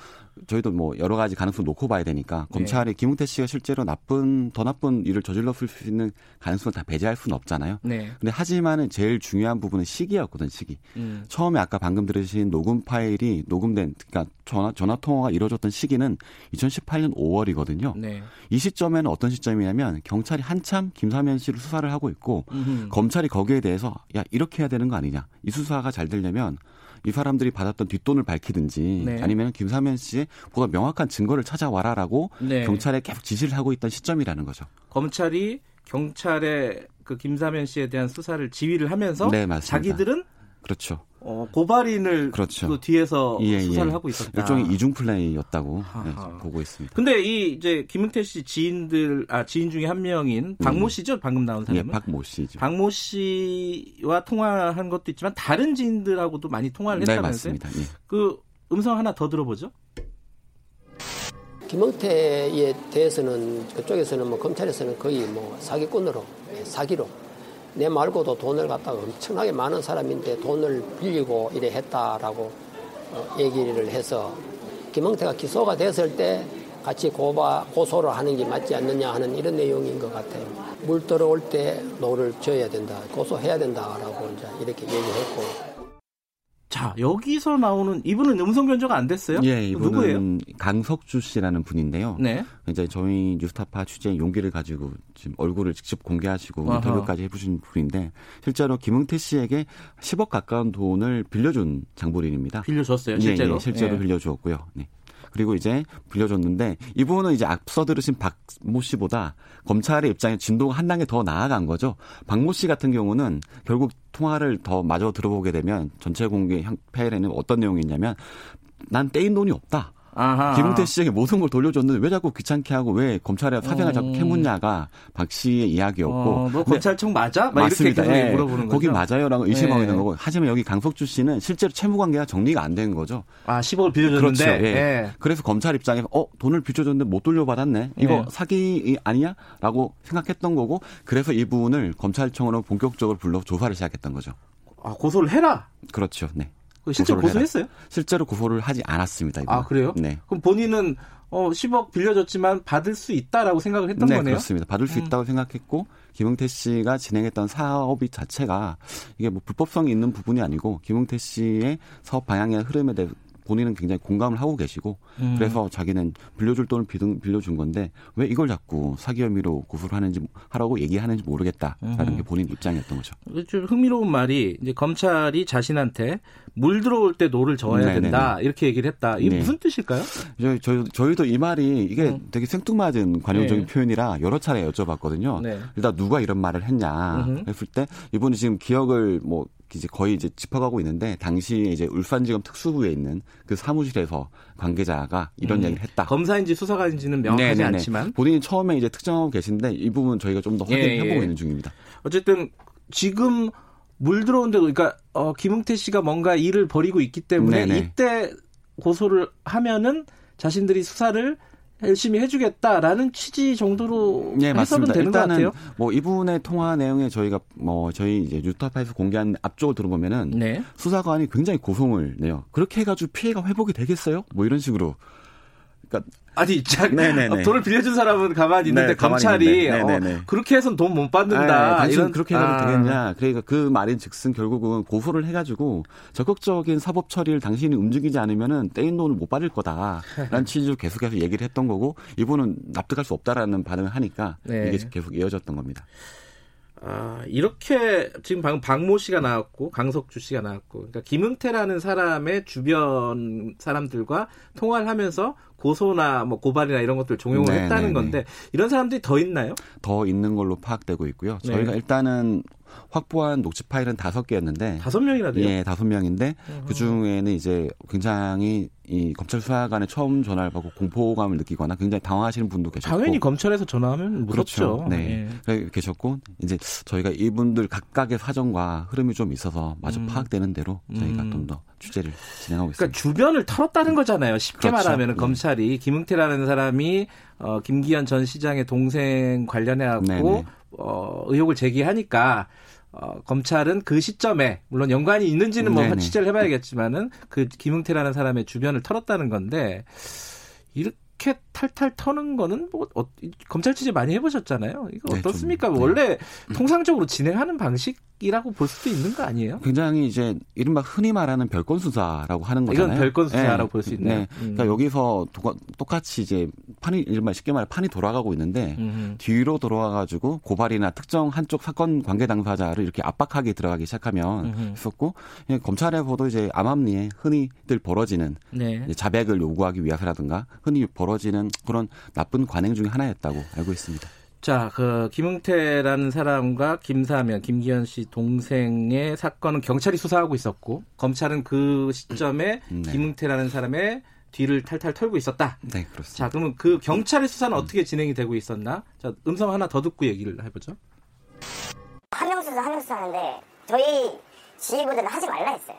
[SPEAKER 6] 저희도 뭐 여러 가지 가능성 놓고 봐야 되니까 검찰이 네. 김웅태 씨가 실제로 나쁜 더 나쁜 일을 저질렀을 수 있는 가능성을 다 배제할 수는 없잖아요. 네. 근데 하지만은 제일 중요한 부분은 시기였거든 시기. 음. 처음에 아까 방금 들으신 녹음 파일이 녹음된 그러니까 전화 전화 통화가 이루어졌던 시기는 2018년 5월이거든요. 네. 이 시점에는 어떤 시점이냐면 경찰이 한참 김사면 씨를 수사를 하고 있고 음흠. 검찰이 거기에 대해서 야 이렇게 해야 되는 거 아니냐 이 수사가 잘 되려면 이 사람들이 받았던 뒷돈을 밝히든지 네. 아니면 김사면 씨의 보다 명확한 증거를 찾아와라라고 네. 경찰에 계속 지시를 하고 있던 시점이라는 거죠.
[SPEAKER 2] 검찰이 경찰의 그 김사면 씨에 대한 수사를 지휘를 하면서 네, 자기들은
[SPEAKER 6] 그렇죠.
[SPEAKER 2] 어, 고발인을 그렇죠. 그 뒤에서 예, 예. 수사를 예. 하고 있었다.
[SPEAKER 6] 일종의 이중 플레이였다고 네, 보고 있습니다.
[SPEAKER 2] 근데 이 이제 김은태 씨 지인들 아 지인 중에 한 명인 박모 음. 씨죠 방금 나온 사람은. 예,
[SPEAKER 6] 박모 씨죠.
[SPEAKER 2] 박모 씨와 통화한 것도 있지만 다른 지인들하고도 많이 통화를 네, 했다면서요? 네, 맞습니다. 예. 그 음성 하나 더 들어보죠.
[SPEAKER 7] 김영태에 대해서는 그쪽에서는 뭐 검찰에서는 거의 뭐 사기꾼으로 사기로 내 말고도 돈을 갖다가 엄청나게 많은 사람인데 돈을 빌리고 이래 했다라고 어, 얘기를 해서 김영태가 기소가 됐을 때 같이 고바, 고소를 하는 게 맞지 않느냐 하는 이런 내용인 것 같아요. 물 들어올 때 노를 져야 된다, 고소해야 된다라고 이제 이렇게 얘기했고.
[SPEAKER 2] 자, 여기서 나오는 이분은 음성 변조가 안 됐어요?
[SPEAKER 6] 예, 이분은 누구예요? 강석주 씨라는 분인데요.
[SPEAKER 2] 네.
[SPEAKER 6] 이제 저희 뉴스타파 취재 용기를 가지고 지금 얼굴을 직접 공개하시고 아하. 인터뷰까지 해보신 분인데 실제로 김응태 씨에게 10억 가까운 돈을 빌려준 장본인입니다.
[SPEAKER 2] 빌려줬어요, 실제로?
[SPEAKER 6] 예, 예 실제로 예. 빌려주었고요. 네. 그리고 이제 빌려줬는데 이분은 이제 앞서 들으신 박 모 씨보다 검찰의 입장에 진도가 한 단계 더 나아간 거죠. 박 모 씨 같은 경우는 결국 통화를 더 마저 들어보게 되면 전체 공개 형패에는 어떤 내용이 있냐면 난 떼인 돈이 없다. 아하. 김웅태 씨에게 모든 걸 돌려줬는데 왜 자꾸 귀찮게 하고 왜 검찰에 사생활 자꾸 음. 캐묻냐가 박 씨의 이야기였고. 어,
[SPEAKER 2] 너 검찰청 맞아?
[SPEAKER 6] 맞습니다.
[SPEAKER 2] 이렇게 예. 물어보는
[SPEAKER 6] 거기 맞아요라고 의심하고 예. 있는 거고. 하지만 여기 강석주 씨는 실제로 채무 관계가 정리가 안 된 거죠.
[SPEAKER 2] 아 10억을 빌려줬는데.
[SPEAKER 6] 그렇죠. 예. 예. 그래서 검찰 입장에서 어 돈을 빌려줬는데 못 돌려받았네. 이거 예. 사기 아니냐라고 생각했던 거고. 그래서 이분을 검찰청으로 본격적으로 불러 조사를 시작했던 거죠.
[SPEAKER 2] 아 고소를 해라.
[SPEAKER 6] 그렇죠. 네.
[SPEAKER 2] 그 실제로 고소했어요? 해라.
[SPEAKER 6] 실제로 고소를 하지 않았습니다. 이번.
[SPEAKER 2] 아 그래요?
[SPEAKER 6] 네.
[SPEAKER 2] 그럼 본인은 어 10억 빌려줬지만 받을 수 있다라고 생각을 했던
[SPEAKER 6] 네,
[SPEAKER 2] 거네요.
[SPEAKER 6] 그렇습니다. 받을 수 음. 있다고 생각했고 김용태 씨가 진행했던 사업이 자체가 이게 뭐 불법성이 있는 부분이 아니고 김용태 씨의 사업 방향의 흐름에 대해 본인은 굉장히 공감을 하고 계시고 음. 그래서 자기는 빌려줄 돈을 빌려준 건데 왜 이걸 자꾸 사기 혐의로 고소를 하는지 하라고 얘기하는지 모르겠다라는 음. 게 본인 입장이었던 거죠.
[SPEAKER 2] 좀 흥미로운 말이 이제 검찰이 자신한테 물 들어올 때 노를 저어야 네네네. 된다 이렇게 얘기를 했다. 이게 네. 무슨 뜻일까요?
[SPEAKER 6] 저희, 저희 저희도 이 말이 이게 음. 되게 생뚱맞은 관용적인 네. 표현이라 여러 차례 여쭤봤거든요. 네. 일단 누가 이런 말을 했냐 음흠. 했을 때 이분이 지금 기억을 뭐 이제 거의 이제 짚어가고 있는데 당시에 이제 울산지검 특수부에 있는 그 사무실에서 관계자가 이런 음, 얘기를 했다.
[SPEAKER 2] 검사인지 수사관인지는 명확하지 네네네. 않지만
[SPEAKER 6] 본인이 처음에 이제 특정하고 계신데 이 부분 저희가 좀 더 확인해 보고 예, 예. 있는 중입니다.
[SPEAKER 2] 어쨌든 지금 물 들어온데도 그러니까 어, 김웅태 씨가 뭔가 일을 벌이고 있기 때문에 네네. 이때 고소를 하면은 자신들이 수사를 열심히 해주겠다라는 취지 정도로 네, 해석은 되는 것 같아요.
[SPEAKER 6] 뭐 이분의 통화 내용에 저희가 뭐 저희 이제 뉴타파에서 공개한 앞쪽을 들어보면은 네. 수사관이 굉장히 고성을 내요. 그렇게 해가지고 피해가 회복이 되겠어요? 뭐 이런 식으로. 그러니까
[SPEAKER 2] 아니, 자, 네네네. 돈을 빌려준 사람은 가만히 있는데 네, 검찰이 어, 그렇게 해서는 돈못 받는다.
[SPEAKER 6] 네, 이런 그렇게 해도 아. 되겠냐? 그러니까 그 말인 즉슨 결국은 고소를 해가지고 적극적인 사법 처리를 당신이 움직이지 않으면은 떼인 돈을 못 받을 거다라는 [laughs] 취지로 계속해서 얘기를 했던 거고 이분은 납득할 수 없다라는 반응을 하니까 네. 이게 계속 이어졌던 겁니다.
[SPEAKER 2] 아, 이렇게 지금 방금 박모 씨가 나왔고 강석주 씨가 나왔고 그러니까 김은태라는 사람의 주변 사람들과 통화를 하면서 고소나 뭐 고발이나 이런 것들 종용을 네, 했다는 네, 네. 건데 이런 사람들이 더 있나요?
[SPEAKER 6] 더 있는 걸로 파악되고 있고요. 저희가 네. 일단은 확보한 녹취 파일은 다섯 개였는데
[SPEAKER 2] 다섯 명이나 돼요?
[SPEAKER 6] 예, 다섯 명인데 그 중에는 이제 굉장히 이 검찰 수사관의 처음 전화를 받고 공포감을 느끼거나 굉장히 당황하시는 분도 계셨고
[SPEAKER 2] 당연히 검찰에서 전화하면 무섭죠.
[SPEAKER 6] 그렇죠. 네, 예. 계셨고 이제 저희가 이분들 각각의 사정과 흐름이 좀 있어서 마저 음. 파악되는 대로 저희가 음. 좀더 취재를 진행하고
[SPEAKER 2] 그러니까 있습니다. 주변을 털었다는 거잖아요. 쉽게 그렇죠. 말하면 네. 검찰이 김응태라는 사람이 어, 김기현 전 시장의 동생 관련해 갖고 어, 의혹을 제기하니까 어, 검찰은 그 시점에 물론 연관이 있는지는 뭐 네네. 취재를 해봐야겠지만은 그 김응태라는 사람의 주변을 털었다는 건데 이렇게 이렇게 탈탈 터는 거는 뭐 어, 검찰 취재 많이 해보셨잖아요. 이거 네, 어떻습니까? 좀, 네. 원래 통상적으로 진행하는 방식 이라고 볼 수도 있는 거 아니에요?
[SPEAKER 6] 굉장히 이제 이른바 흔히 말하는 별건 수사라고 하는 거잖아요.
[SPEAKER 2] 이건 별건 수사라고 네. 볼수 있네요. 네.
[SPEAKER 6] 음. 그러니까 여기서 도, 똑같이 이제 판이 이른바 쉽게 말해 판이 돌아가고 있는데 음. 뒤로 돌아와가지고 고발이나 특정 한쪽 사건 관계 당사자를 이렇게 압박하게 들어가기 시작하면 음. 했었고 검찰에서도 이제 암암리에 흔히들 벌어지는 네. 자백을 요구하기 위해서라든가 흔히 벌 벌어지는 그런 나쁜 관행 중의 하나였다고 알고 있습니다.
[SPEAKER 2] 자, 그 김응태라는 사람과 김사면, 김기현 씨 동생의 사건은 경찰이 수사하고 있었고 검찰은 그 시점에 [clears throat] 네. 김응태라는 사람의 뒤를 탈탈 털고 있었다.
[SPEAKER 6] 네, 그렇습니다.
[SPEAKER 2] 자, 그러면 그 경찰의 수사는 어떻게 진행이 되고 있었나? 자, 음성 하나 더 듣고 얘기를 해보죠.
[SPEAKER 8] 한명 수사 한명 수사하는데 저희 지휘부들은 하지 말라 했어요.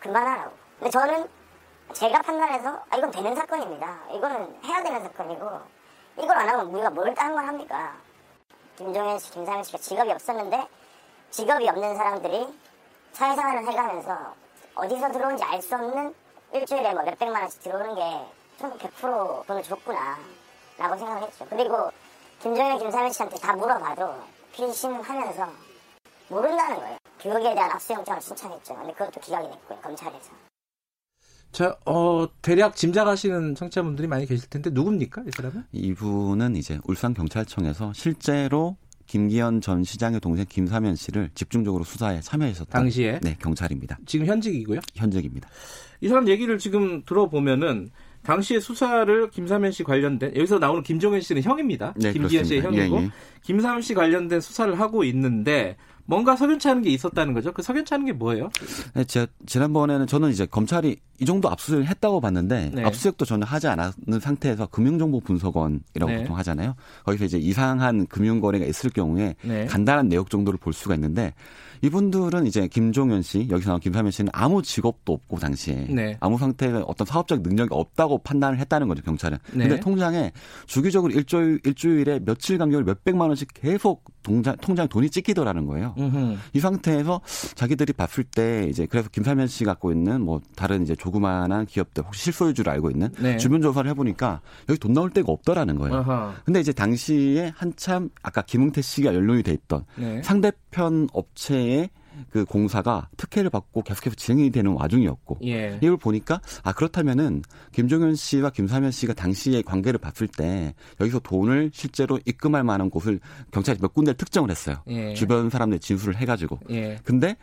[SPEAKER 8] 그만하라고. 근데 저는 제가 판단해서 아, 이건 되는 사건입니다. 이거는 해야 되는 사건이고 이걸 안 하면 우리가 뭘 다른 걸 합니까? 김종현 씨, 김상현 씨가 직업이 없었는데 직업이 없는 사람들이 사회생활을 해가면서 어디서 들어온지 알 수 없는 일주일에 뭐 몇백만 원씩 들어오는 게 저는 100% 돈을 줬구나 라고 생각을 했죠. 그리고 김종현, 김상현 씨한테 다 물어봐도 피신하면서 모른다는 거예요. 그거기에 대한 압수영장을 신청했죠. 근데 그것도 기각이 됐고요, 검찰에서.
[SPEAKER 2] 자, 어, 대략 짐작하시는 청취자분들이 많이 계실 텐데 누굽니까, 이 사람은?
[SPEAKER 6] 이분은 이제 울산 경찰청에서 실제로 김기현 전 시장의 동생 김사면 씨를 집중적으로 수사에 참여했었던
[SPEAKER 2] 당시에
[SPEAKER 6] 네, 경찰입니다.
[SPEAKER 2] 지금 현직이고요.
[SPEAKER 6] 현직입니다.
[SPEAKER 2] 이 사람 얘기를 지금 들어보면은 당시에 수사를 김사면 씨 관련된 여기서 나오는 김종현 씨는 형입니다.
[SPEAKER 6] 네,
[SPEAKER 2] 김기현 씨의 형이고 예, 예. 김사면 씨 관련된 수사를 하고 있는데 뭔가 석연치 않은 게 있었다는 거죠. 그 석연치 않은 게 뭐예요?
[SPEAKER 6] 네, 제, 지난번에는 저는 이제 검찰이 이 정도 압수수색을 했다고 봤는데 네. 압수수색도 전혀 하지 않았는 상태에서 금융정보 분석원이라고 네. 보통 하잖아요. 거기서 이제 이상한 금융거래가 있을 경우에 네. 간단한 내역 정도를 볼 수가 있는데 이분들은 이제 김종현 씨, 여기서 나온 김사면 씨는 아무 직업도 없고 당시에 네. 아무 상태의 어떤 사업적 능력이 없다고 판단을 했다는 거죠 경찰은. 네. 근데 통장에 주기적으로 일주일 일주일에 며칠 간격을 몇 백만 원씩 계속 통장 통장에 돈이 찍히더라는 거예요. 음흠. 이 상태에서 자기들이 봤을 때 이제 그래서 김사면 씨 갖고 있는 뭐 다른 이제 조그마한 기업들 혹시 실소유주를 알고 있는 네. 주변 조사를 해보니까 여기 돈 나올 데가 없더라는 거예요. 아하. 근데 이제 당시에 한참 아까 김웅태 씨가 연루이 돼 있던 네. 상대 편 업체의 그 공사가 특혜를 받고 계속해서 진행이 되는 와중이었고 예. 이걸 보니까 아 그렇다면은 김종현 씨와 김사면 씨가 당시의 관계를 봤을 때 여기서 돈을 실제로 입금할 만한 곳을 경찰이 몇 군데를 특정을 했어요. 예. 주변 사람들 진술을 해가지고. 예. 근데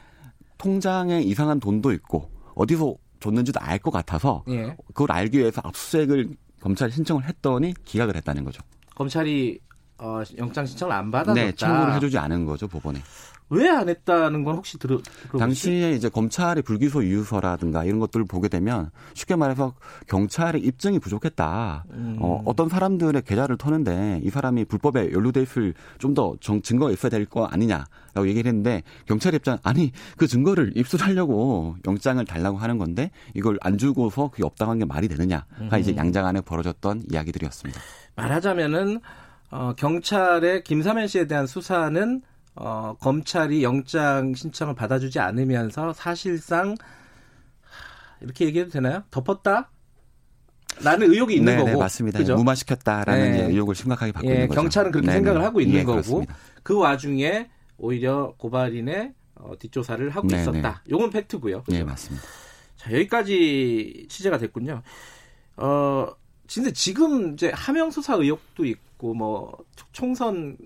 [SPEAKER 6] 통장에 이상한 돈도 있고 어디서 줬는지도 알 것 같아서 예. 그걸 알기 위해서 압수수색을 검찰에 신청을 했더니 기각을 했다는 거죠.
[SPEAKER 2] 검찰이 어, 영장 신청을 안 받아줬다.
[SPEAKER 6] 네, 청구를 해주지 않은 거죠 법원에.
[SPEAKER 2] 왜 안 했다는 건 혹시 들어
[SPEAKER 6] 당시에 이제 검찰의 불기소 이유서라든가 이런 것들을 보게 되면 쉽게 말해서 경찰의 입증이 부족했다. 음. 어, 어떤 사람들의 계좌를 터는데 이 사람이 불법에 연루돼 있을 좀 더 증거가 있어야 될 거 아니냐라고 얘기를 했는데 경찰 입장 아니 그 증거를 입수하려고 영장을 달라고 하는 건데 이걸 안 주고서 그게 없다고 하는 게 말이 되느냐가 음. 이제 양장 안에 벌어졌던 이야기들이었습니다.
[SPEAKER 2] 말하자면은 어, 경찰의 김사면 씨에 대한 수사는 어, 검찰이 영장 신청을 받아주지 않으면서 사실상 이렇게 얘기해도 되나요? 덮었다? 라는 의혹이 있는
[SPEAKER 6] 네,
[SPEAKER 2] 거고.
[SPEAKER 6] 네, 맞습니다. 그죠? 무마시켰다라는 네. 의혹을 심각하게 받고 예, 있는
[SPEAKER 2] 거죠. 경찰은 그렇게 네네. 생각을 하고 있는 예, 거고. 그렇습니다. 그 와중에 오히려 고발인의 어, 뒷조사를 하고 네네. 있었다. 요건 팩트고요.
[SPEAKER 6] 그죠? 네, 맞습니다.
[SPEAKER 2] 자, 여기까지 취재가 됐군요. 어, 근데 지금 이제 하명 수사 의혹도 있고 뭐 총선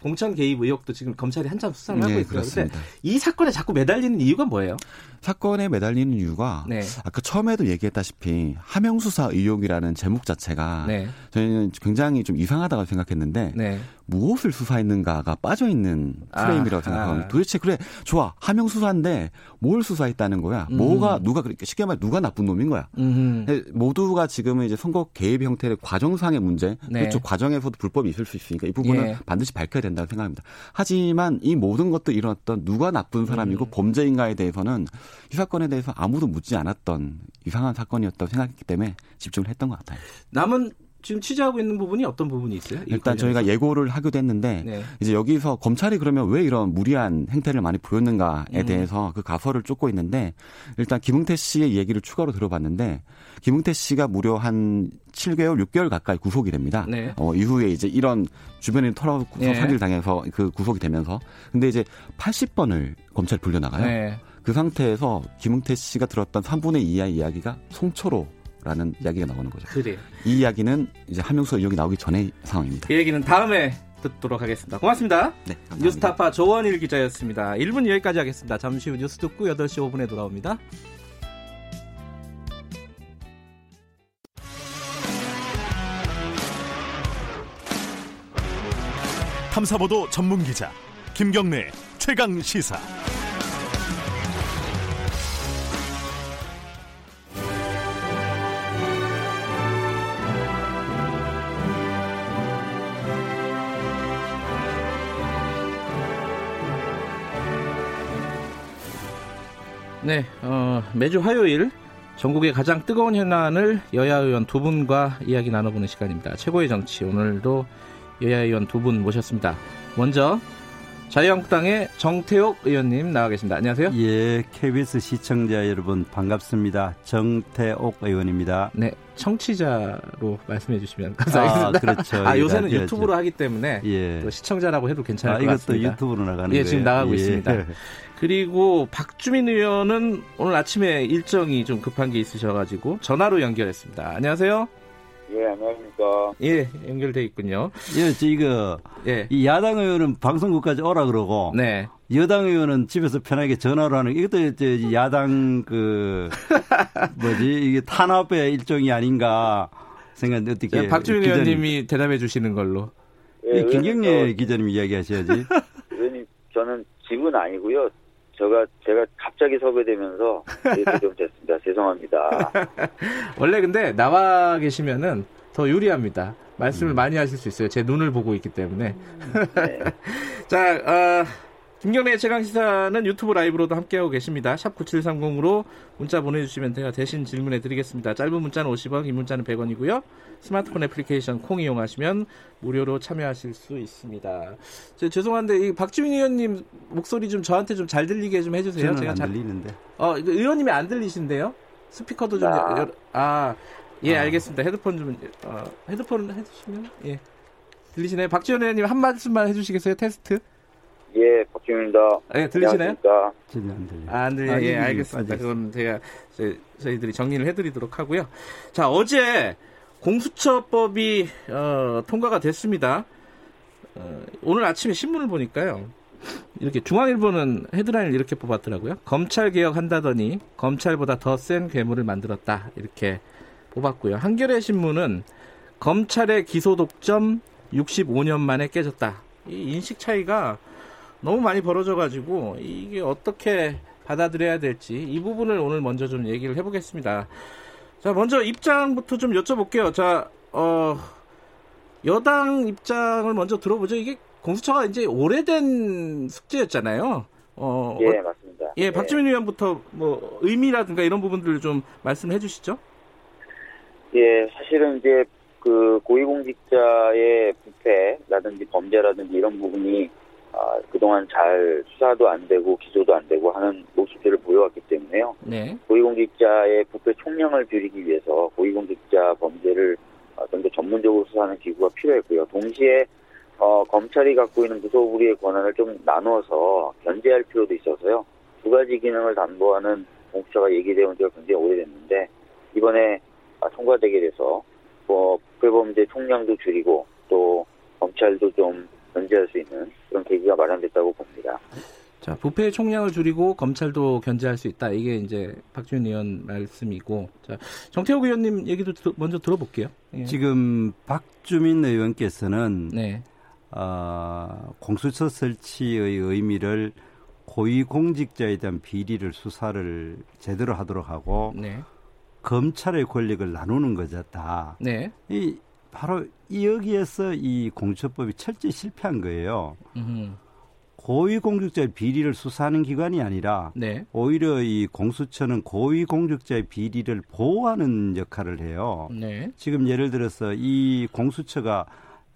[SPEAKER 2] 공천 개입 의혹도 지금 검찰이 한참 수사를 하고 네, 있어요. 그런데 이 사건에 자꾸 매달리는 이유가 뭐예요?
[SPEAKER 6] 사건에 매달리는 이유가 네. 아까 처음에도 얘기했다시피 하명 수사 의혹이라는 제목 자체가 네. 저희는 굉장히 좀 이상하다고 생각했는데 네. 무엇을 수사했는가가 빠져 있는 프레임이라고 아, 생각하거든요. 아. 도대체 그래 좋아 하명 수사인데 뭘 수사했다는 거야? 음. 뭐가 누가 그렇게 쉽게 말 누가 나쁜 놈인 거야? 음흠. 모두가 지금은 이제 선거 개입 형태의 과정상의 문제, 네. 그렇죠 과정에서도 불법이 있을 수 있으니까 이 부분은 예. 반드시 밝혀야 된다고 생각합니다. 하지만 이 모든 것들 일어났던 누가 나쁜 사람이고 음. 범죄인가에 대해서는 이 사건에 대해서 아무도 묻지 않았던 이상한 사건이었다고 생각했기 때문에 집중을 했던 것 같아요.
[SPEAKER 2] 남은 지금 취재하고 있는 부분이 어떤 부분이 있어요?
[SPEAKER 6] 일단 저희가 예고를 하기도 했는데 네. 이제 여기서 검찰이 그러면 왜 이런 무리한 행태를 많이 보였는가에 음. 대해서 그 가설을 쫓고 있는데 일단 김웅태 씨의 얘기를 추가로 들어봤는데 김웅태 씨가 무려 한 7개월, 6개월 가까이 구속이 됩니다. 네. 어, 이후에 이제 이런 주변인 털어 구속 네. 사기를 당해서 그 구속이 되면서 근데 이제 80번을 검찰 불려나가요. 네. 그 상태에서 김웅태 씨가 들었던 3분의 2의 이야기가 송초로 라는 이야기가 나오는 거죠.
[SPEAKER 2] 그래요.
[SPEAKER 6] 이 이야기는 이제 한명수 의혹이 나오기 전의 상황입니다.
[SPEAKER 2] 그 얘기는 다음에 듣도록 하겠습니다. 고맙습니다. 네, 뉴스타파 조원일 기자였습니다. 1분 여기까지 하겠습니다. 잠시 후 뉴스 듣고 8시 5분에 돌아옵니다.
[SPEAKER 9] 탐사보도 전문 기자 김경래 최강 시사.
[SPEAKER 2] 네, 어, 매주 화요일 전국의 가장 뜨거운 현안을 여야 의원 두 분과 이야기 나눠보는 시간입니다. 최고의 정치 오늘도 여야 의원 두 분 모셨습니다. 먼저 자유한국당의 정태옥 의원님 나와 계십니다. 안녕하세요.
[SPEAKER 10] 예, KBS 시청자 여러분 반갑습니다. 정태옥 의원입니다.
[SPEAKER 2] 네, 청취자로 말씀해 주시면 감사하겠습니다. 아, 그렇죠. 아, 요새는 라디오죠. 유튜브로 하기 때문에 예. 또 시청자라고 해도 괜찮을 아, 것 같습니다.
[SPEAKER 10] 이것도 유튜브로 나가는
[SPEAKER 2] 예, 거예요? 지금 나가고 예. 있습니다. [laughs] 그리고 박주민 의원은 오늘 아침에 일정이 좀 급한 게 있으셔가지고 전화로 연결했습니다. 안녕하세요.
[SPEAKER 11] 예, 안녕하십니까.
[SPEAKER 2] 예, 연결돼 있군요.
[SPEAKER 10] 예, 저 이거 예. 이 야당 의원은 방송국까지 오라 그러고 네. 여당 의원은 집에서 편하게 전화로 하는 이것도 이제 야당 그 [laughs] 뭐지 이게 탄압의 일종이 아닌가 생각 어떻게
[SPEAKER 2] 네, 박주민 의원님이 대답해 주시는 걸로.
[SPEAKER 10] 예, 김경래 기자님 이야기하셔야지. [laughs]
[SPEAKER 11] 의원님 저는 집은 아니고요. 제가 제가 갑자기 섭외되면서 [laughs] 이렇게 좀 됐습니다. 죄송합니다. [laughs]
[SPEAKER 2] 원래 근데 나와 계시면은 더 유리합니다. 말씀을 음. 많이 하실 수 있어요. 제 눈을 보고 있기 때문에. 네. [laughs] 자, 어, 김경래 최강시사는 유튜브 라이브로도 함께하고 계십니다. 샵 9730으로 문자 보내주시면 제가 대신 질문해 드리겠습니다. 짧은 문자는 50원, 긴 문자는 100원이고요. 스마트폰 애플리케이션 콩 이용하시면 무료로 참여하실 수 있습니다. 저, 죄송한데 이 박주민 의원님 목소리 좀 저한테 좀 잘 들리게 좀 해주세요.
[SPEAKER 10] 제가 안 잘... 들리는데.
[SPEAKER 2] 어, 의원님이 안 들리신데요? 스피커도 좀 아, 아 예, 아. 알겠습니다. 헤드폰 좀 어, 헤드폰 해주시면 예 들리시나요? 박지원 의원님 한 말씀만 해주시겠어요? 테스트.
[SPEAKER 11] 예, 박주민입니다.
[SPEAKER 2] 예, 들리시나요?
[SPEAKER 10] 전혀 안 들려요.
[SPEAKER 2] 아, 안 들려요. 예, 알겠습니다. 그럼 제가 저희, 들이 정리를 해드리도록 하고요. 자, 어제 공수처법이 어, 통과가 됐습니다. 어, 오늘 아침에 신문을 보니까요. 이렇게 중앙일보는 헤드라인을 이렇게 뽑았더라고요. 검찰 개혁 한다더니 검찰보다 더 센 괴물을 만들었다. 이렇게 뽑았고요. 한겨레 신문은 검찰의 기소 독점 65년 만에 깨졌다. 이 인식 차이가 너무 많이 벌어져가지고 이게 어떻게 받아들여야 될지 이 부분을 오늘 먼저 좀 얘기를 해보겠습니다. 자, 먼저 입장부터 좀 여쭤볼게요. 자, 어, 여당 입장을 먼저 들어보죠. 이게 공수처가 이제 오래된 숙제였잖아요.
[SPEAKER 11] 어, 예, 맞습니다.
[SPEAKER 2] 예, 박주민 예. 의원부터 뭐 의미라든가 이런 부분들을 좀 말씀해 주시죠.
[SPEAKER 11] 예, 사실은 이제 그 고위공직자의 부패라든지 범죄라든지 이런 부분이 아, 그동안 잘 수사도 안 되고 기소도 안 되고 하는 모습들을 보여왔기 때문에요. 네. 고위공직자의 부패 총량을 줄이기 위해서 고위공직자 범죄를 어, 좀더 전문적으로 수사하는 기구가 필요했고요. 동시에 어, 검찰이 갖고 있는 무소불위의 권한을 좀 나누어서 견제할 필요도 있어서요. 두 가지 기능을 담보하는 공수처가 얘기되어 온 지가 굉장히 오래됐는데 이번에 아, 통과되게 돼서 뭐 부패범죄 총량도 줄이고 또 검찰도 좀 견제할 수 있는 그런 계기가 마련됐다고 봅니다.
[SPEAKER 2] 자, 부패 총량을 줄이고 검찰도 견제할 수 있다. 이게 이제 박준 의원 말씀이고, 자, 정태욱 의원님 얘기도 먼저 들어볼게요.
[SPEAKER 10] 예. 지금 박주민 의원께서는 네. 어, 공수처 설치의 의미를 고위공직자에 대한 비리를 수사를 제대로 하도록 하고 네. 검찰의 권력을 나누는 거다. 네. 이 바로 여기에서 이 공수처법이 철저히 실패한 거예요. 고위공직자의 비리를 수사하는 기관이 아니라 네. 오히려 이 공수처는 고위공직자의 비리를 보호하는 역할을 해요. 네. 지금 예를 들어서 이 공수처가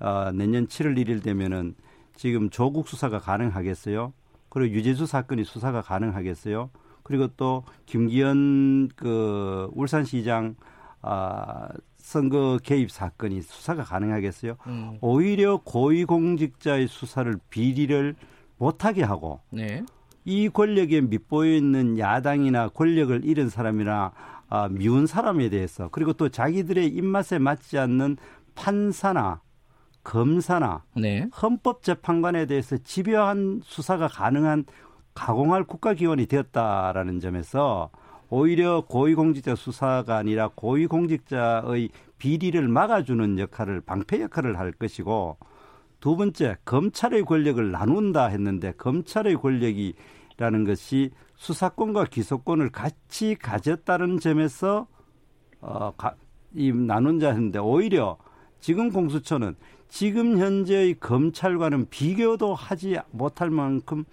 [SPEAKER 10] 어, 내년 7월 1일 되면은 지금 조국 수사가 가능하겠어요? 그리고 유재수 사건이 수사가 가능하겠어요? 그리고 또 김기현 그 울산시장 아 선거 개입 사건이 수사가 가능하겠어요? 음. 오히려 고위공직자의 수사를 비리를 못하게 하고 네. 이 권력에 밑보여 있는 야당이나 권력을 잃은 사람이나 아, 미운 사람에 대해서 그리고 또 자기들의 입맛에 맞지 않는 판사나 검사나 네. 헌법재판관에 대해서 집요한 수사가 가능한 가공할 국가기관이 되었다라는 점에서 오히려 고위공직자 수사가 아니라 고위공직자의 비리를 막아주는 역할을 방패 역할을 할 것이고 두 번째 검찰의 권력을 나눈다 했는데 검찰의 권력이라는 것이 수사권과 기소권을 같이 가졌다는 점에서 어, 가, 이 나눈 자 했는데 오히려 지금 공수처는 지금 현재의 검찰과는 비교도 하지 못할 만큼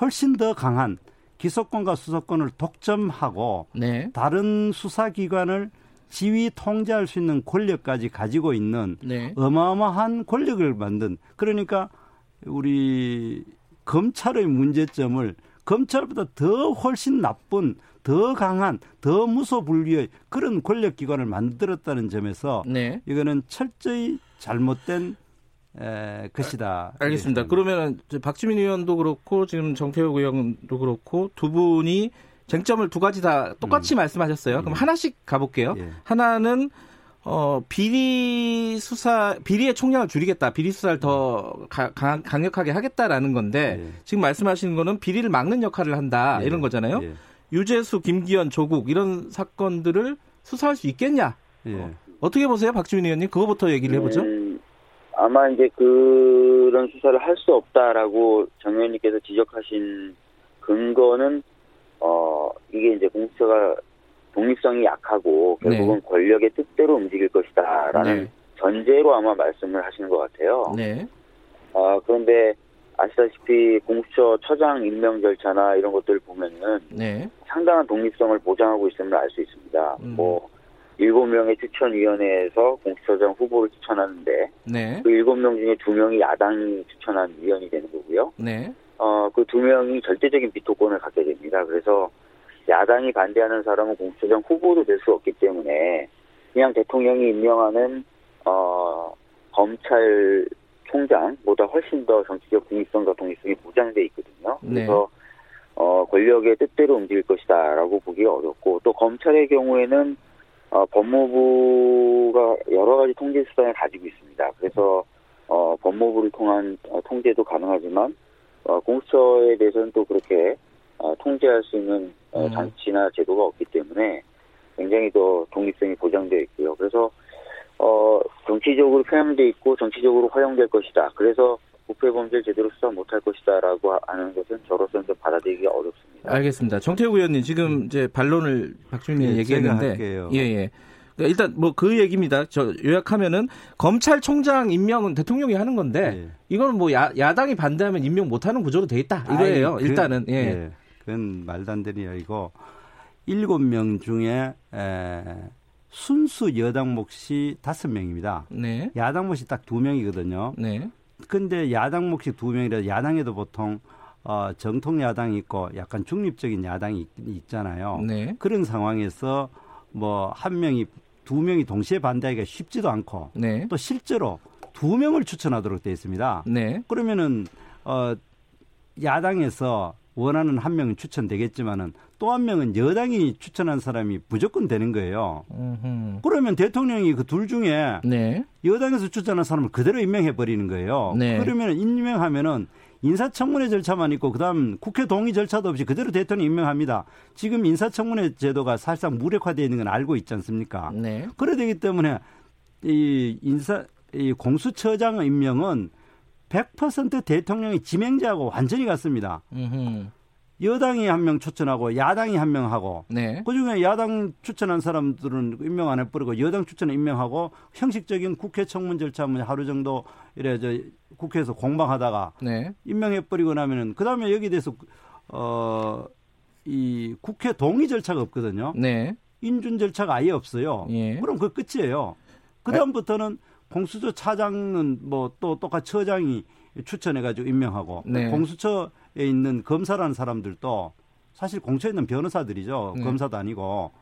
[SPEAKER 10] 훨씬 더 강한 기소권과 수사권을 독점하고 네. 다른 수사기관을 지휘 통제할 수 있는 권력까지 가지고 있는 네. 어마어마한 권력을 만든 그러니까 우리 검찰의 문제점을 검찰보다 더 훨씬 나쁜 더 강한 더 무소불위의 그런 권력기관을 만들었다는 점에서 네. 이거는 철저히 잘못된 에, 것이다.
[SPEAKER 2] 알겠습니다. 그러면 박지민 의원도 그렇고 지금 정태욱 의원도 그렇고 두 분이 쟁점을 두 가지 다 똑같이 음. 말씀하셨어요. 그럼 예. 하나씩 가볼게요. 예. 하나는 어, 비리 수사, 비리의 총량을 줄이겠다. 비리 수사를 더 가, 강, 강력하게 하겠다라는 건데, 예. 지금 말씀하시는 거는 비리를 막는 역할을 한다. 예. 이런 거잖아요. 예. 유재수, 김기현, 조국, 이런 사건들을 수사할 수 있겠냐? 어, 어떻게 보세요, 박지민 의원님? 그거부터 얘기를 해보죠. 음,
[SPEAKER 11] 아마 이제 그런 수사를 할 수 없다라고 정 의원님께서 지적하신 근거는, 어, 이게 이제 공수처가 독립성이 약하고 결국은 네. 권력의 뜻대로 움직일 것이다라는 네. 전제로 아마 말씀을 하시는 것 같아요. 네. 아 그런데 아시다시피 공수처 처장 임명 절차나 이런 것들 을 보면은 네. 상당한 독립성을 보장하고 있음을 알 수 있습니다. 음. 뭐 일곱 명의 추천위원회에서 공수처장 후보를 추천하는데 네. 그 일곱 명 중에 두 명이 야당이 추천한 위원이 되는 거고요. 네. 어 그 두 명이 절대적인 비토권을 갖게 됩니다. 그래서 야당이 반대하는 사람은 공수처장 후보도 될 수 없기 때문에 그냥 대통령이 임명하는 어, 검찰 총장보다 훨씬 더 정치적 중립성과 독립성이 보장돼 있거든요. 네. 그래서 어, 권력의 뜻대로 움직일 것이다라고 보기 어렵고 또 검찰의 경우에는 어, 법무부가 여러 가지 통제 수단을 가지고 있습니다. 그래서 어, 법무부를 통한 어, 통제도 가능하지만 어, 공수처에 대해서는 또 그렇게 어, 통제할 수 있는 어, 음. 장치나 제도가 없기 때문에 굉장히 더 독립성이 보장되어 있고요. 그래서 어, 정치적으로 표현돼 있고 정치적으로 활용될 것이다. 그래서 부패 범죄를 제대로 수사 못할 것이다라고 하는 것은 저로서는 좀 받아들이기 어렵습니다.
[SPEAKER 2] 알겠습니다. 정태욱 의원님 지금 이제 반론을 박주민 네, 얘기했는데 예 예. 그러니까 일단 뭐 그 얘기입니다. 저 요약하면은 검찰총장 임명은 대통령이 하는 건데 네. 이거는 뭐 야, 야당이 반대하면 임명 못하는 구조로 돼 있다 이거예요. 아이, 그, 일단은 예. 예.
[SPEAKER 10] 그건 말도 안 되는 이야기고 일곱 명 중에 에, 순수 여당 몫이 다섯 명입니다. 네. 야당 몫이 딱 두 명이거든요. 네. 근데 야당 몫이 두 명이라 야당에도 보통 어, 정통 야당이 있고 약간 중립적인 야당이 있, 있잖아요. 네. 그런 상황에서 뭐 한 명이 두 명이 동시에 반대하기가 쉽지도 않고 네. 또 실제로 두 명을 추천하도록 되어 있습니다. 네. 그러면은 어 야당에서 원하는 한 명은 추천되겠지만은 또 한 명은 여당이 추천한 사람이 무조건 되는 거예요. 음흠. 그러면 대통령이 그 둘 중에 네. 여당에서 추천한 사람을 그대로 임명해 버리는 거예요. 네. 그러면 임명하면은 인사청문회 절차만 있고 그다음 국회 동의 절차도 없이 그대로 대통령 임명합니다. 지금 인사청문회 제도가 사실상 무력화되어 있는 건 알고 있지 않습니까? 네. 그래 되기 때문에 이 인사 이 공수처장 임명은 100% 대통령이 지명자하고 완전히 같습니다. 음흠. 여당이 한 명 추천하고 야당이 한 명 하고 네. 그중에 야당 추천한 사람들은 임명 안 해버리고 여당 추천 임명하고 형식적인 국회 청문 절차 뭐 하루 정도 이래 저 국회에서 공방하다가 네. 임명해버리고 나면은 그 다음에 여기 대해서 어 이 국회 동의 절차가 없거든요. 네. 인준 절차가 아예 없어요. 예. 그럼 그 끝이에요. 그 다음부터는 공수처 차장은 뭐 또 똑같이 처장이 추천해가지고 임명하고 네. 공수처에 있는 검사라는 사람들도 사실 공처에 있는 변호사들이죠. 네. 검사도 아니고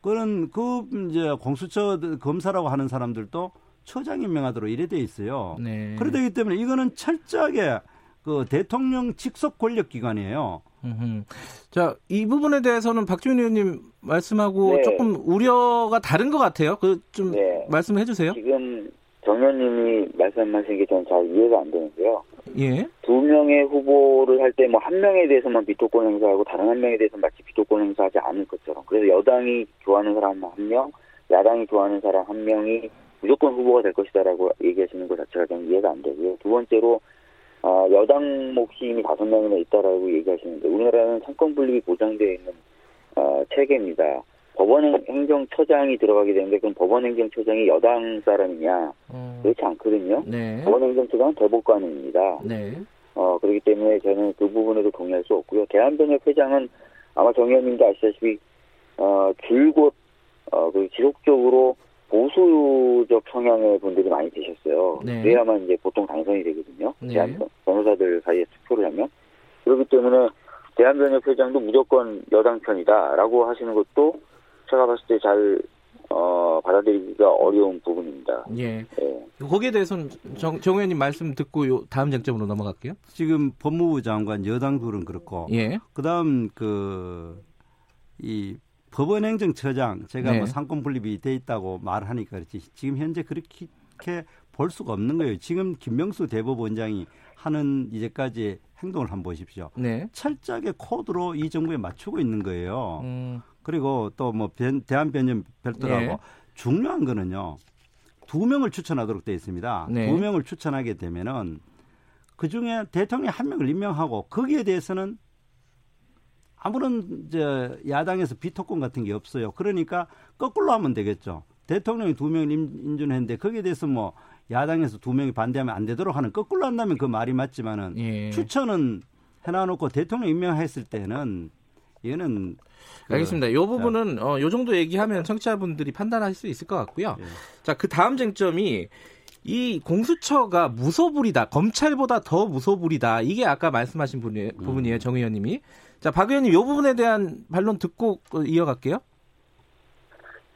[SPEAKER 10] 그런 그 이제 공수처 검사라고 하는 사람들도 처장 임명하도록 이래 돼 있어요. 네. 그러되기 때문에 이거는 철저하게 그 대통령 직속 권력 기관이에요.
[SPEAKER 2] 자, 이 부분에 대해서는 박지원 의원님 말씀하고 네. 조금 우려가 다른 것 같아요. 그좀 네. 말씀해 주세요.
[SPEAKER 11] 지금 정 의원님이 말씀하신 게 저는 잘 이해가 안 되는데요. 예. 두 명의 후보를 할 때 뭐 한 명에 대해서만 비토권 행사하고 다른 한 명에 대해서는 마치 비토권 행사하지 않을 것처럼. 그래서 여당이 좋아하는 사람 한 명, 야당이 좋아하는 사람 한 명이 무조건 후보가 될 것이다라고 얘기하시는 것 자체가 좀 이해가 안 되고요. 두 번째로 어, 여당 몫이 이미 다섯 명이나 있다라고 얘기하시는데 우리나라는 상권 분립이 보장되어 있는 어, 체계입니다. 법원 행정처장이 들어가게 되는데 그럼 법원 행정처장이 여당 사람이냐 음. 그렇지 않거든요. 네. 법원 행정처장은 대법관입니다. 네. 어 그렇기 때문에 저는 그 부분에도 동의할 수 없고요. 대한변협 회장은 아마 정 의원님도 아시다시피 어 줄곧 어그 지속적으로 보수적 성향의 분들이 많이 계셨어요. 네. 그래야만 이제 보통 당선이 되거든요. 네. 대한 변호사들 사이에 투표를 하면 그렇기 때문에 대한변협 회장도 무조건 여당 편이다라고 하시는 것도 제가 봤을 때잘 어, 받아들이기가 어려운 부분입니다.
[SPEAKER 2] 예. 예. 거기에 대해서는 정, 정 의원님 말씀 듣고 요 다음 쟁점으로 넘어갈게요.
[SPEAKER 10] 지금 법무부 장관 여당 둘은 그렇고, 예. 그다음 그 이 법원행정처장 제가 네. 뭐 상권 분립이 돼 있다고 말하니까 그렇지 지금 현재 그렇게 볼 수가 없는 거예요. 지금 김명수 대법원장이 하는 이제까지 행동을 한번 보십시오. 네. 철저하게 코드로 이 정부에 맞추고 있는 거예요. 음. 그리고 또 뭐 대한변협 별도라고 네. 중요한 거는요. 두 명을 추천하도록 되어 있습니다. 네. 두 명을 추천하게 되면은 그 중에 대통령 한 명을 임명하고 거기에 대해서는 아무런 저 야당에서 비토권 같은 게 없어요. 그러니까 거꾸로 하면 되겠죠. 대통령이 두 명을 인준했는데 거기에 대해서 뭐 야당에서 두 명이 반대하면 안 되도록 하는 거꾸로 한다면 그 말이 맞지만은 예. 추천은 해놔놓고 대통령 임명했을 때는 얘는
[SPEAKER 2] 그, 알겠습니다. 이 부분은 어, 요 정도 얘기하면 청취자분들이 판단하실 수 있을 것 같고요. 예. 자, 그 다음 쟁점이 이 공수처가 무소불이다. 검찰보다 더 무소불이다. 이게 아까 말씀하신 음. 부분이에요, 정 의원님이. 자, 박 의원님, 이 부분에 대한 반론 듣고 이어갈게요.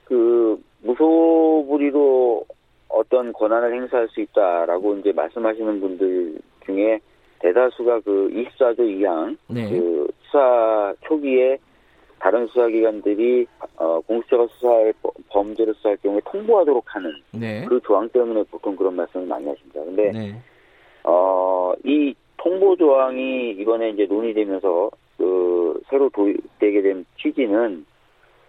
[SPEAKER 11] 그 무소불위로 어떤 권한을 행사할 수 있다라고 이제 말씀하시는 분들 중에 대다수가 그 24조 2항 네. 그 수사 초기에 다른 수사기관들이 어, 공수처가 수사할 범죄를 수사할 경우에 통보하도록 하는 네. 그 조항 때문에 보통 그런 말씀을 많이 하십니다. 근데 네. 어, 이 통보 조항이 이번에 이제 논의되면서 그 새로 도입되게 된 취지는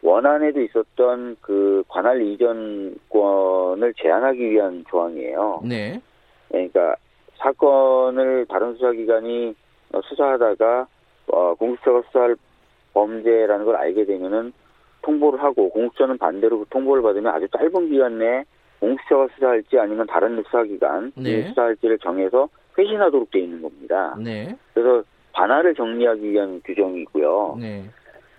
[SPEAKER 11] 원안에도 있었던 그 관할 이전권을 제한하기 위한 조항이에요. 네. 그러니까 사건을 다른 수사기관이 수사하다가 어, 공수처가 수사할 범죄라는 걸 알게 되면은 통보를 하고 공수처는 반대로 그 통보를 받으면 아주 짧은 기간 내에 공수처가 수사할지 아니면 다른 수사기관 네. 수사할지를 정해서 회신하도록 돼 있는 겁니다. 네. 그래서 반환을 정리하기 위한 규정이고요. 네.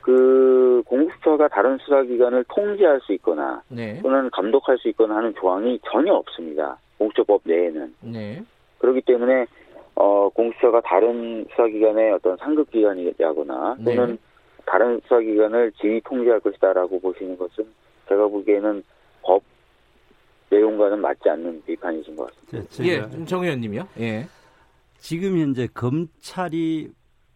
[SPEAKER 11] 그 공수처가 다른 수사기관을 통제할 수 있거나 네. 또는 감독할 수 있거나 하는 조항이 전혀 없습니다. 공수처법 내에는. 네. 그렇기 때문에 어, 공수처가 다른 수사기관의 어떤 상급기관이라거나 또는 네. 다른 수사기관을 지휘 통제할 것이다라고 보시는 것은 제가 보기에는 법 내용과는 맞지 않는 비판이신 것 같습니다.
[SPEAKER 2] 예, 정 의원님이요? 예.
[SPEAKER 10] 지금 현재 검찰이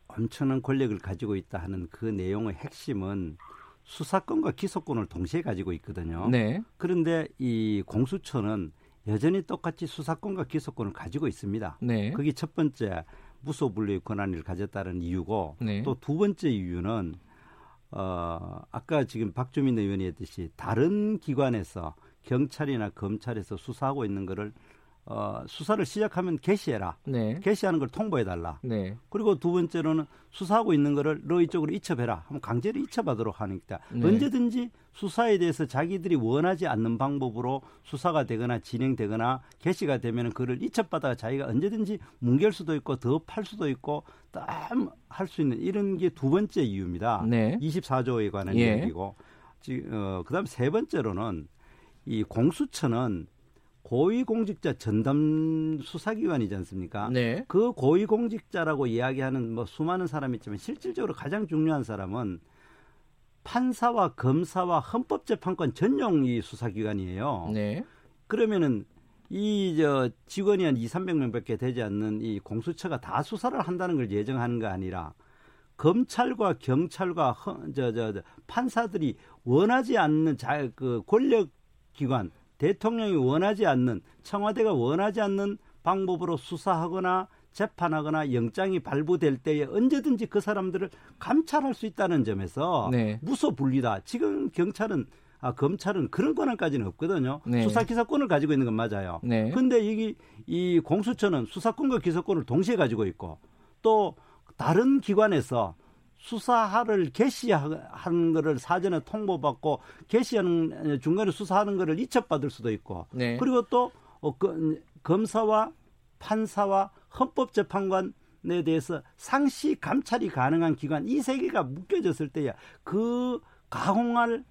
[SPEAKER 10] 엄청난 권력을 가지고 있다 하는 그 내용의 핵심은 수사권과 기소권을 동시에 가지고 있거든요. 네. 그런데 이 공수처는 여전히 똑같이 수사권과 기소권을 가지고 있습니다. 네. 그게 첫 번째 무소불리의 권한을 가졌다는 이유고 네. 또두 번째 이유는 어 아까 지금 박주민 의원이 했듯이 다른 기관에서 경찰이나 검찰에서 수사하고 있는 거를 어, 수사를 시작하면 개시해라. 네. 개시하는 걸 통보해달라. 네. 그리고 두 번째로는 수사하고 있는 거를 너 이쪽으로 이첩해라. 하면 강제로 이첩하도록 하니까 네. 언제든지 수사에 대해서 자기들이 원하지 않는 방법으로 수사가 되거나 진행되거나 개시가 되면 그를 이첩받아가 자기가 언제든지 뭉갤 수도 있고 더 팔 수도 있고 땀할 수 있는 이런 게 두 번째 이유입니다. 네. 24조에 관한 예. 얘기고. 어, 그 다음 세 번째로는 이 공수처는 고위공직자 전담 수사기관이지 않습니까? 네. 그 고위공직자라고 이야기하는 뭐 수많은 사람이 있지만 실질적으로 가장 중요한 사람은 판사와 검사와 헌법재판관 전용 이 수사기관이에요. 네. 그러면은 이 저 직원이 한 2, 300명밖에 되지 않는 이 공수처가 다 수사를 한다는 걸 예정하는 거 아니라 검찰과 경찰과 헌, 저, 저, 저 판사들이 원하지 않는 자, 그 권력 기관 대통령이 원하지 않는 청와대가 원하지 않는 방법으로 수사하거나 재판하거나 영장이 발부될 때에 언제든지 그 사람들을 감찰할 수 있다는 점에서 네. 무소불리다. 지금 경찰은 아, 검찰은 그런 권한까지는 없거든요. 네. 수사 기사권을 가지고 있는 건 맞아요. 네. 근데 이게 이 공수처는 수사권과 기소권을 동시에 가지고 있고 또 다른 기관에서 수사를 개시하는 거를 사전에 통보받고 개시하는 중간에 수사하는 거를 이첩받을 수도 있고 네. 그리고 또 어, 그, 검사와 판사와 헌법재판관 에 대해서 상시 감찰이 가능한 기관 이 세 개가 묶여졌을 때야 그 가공할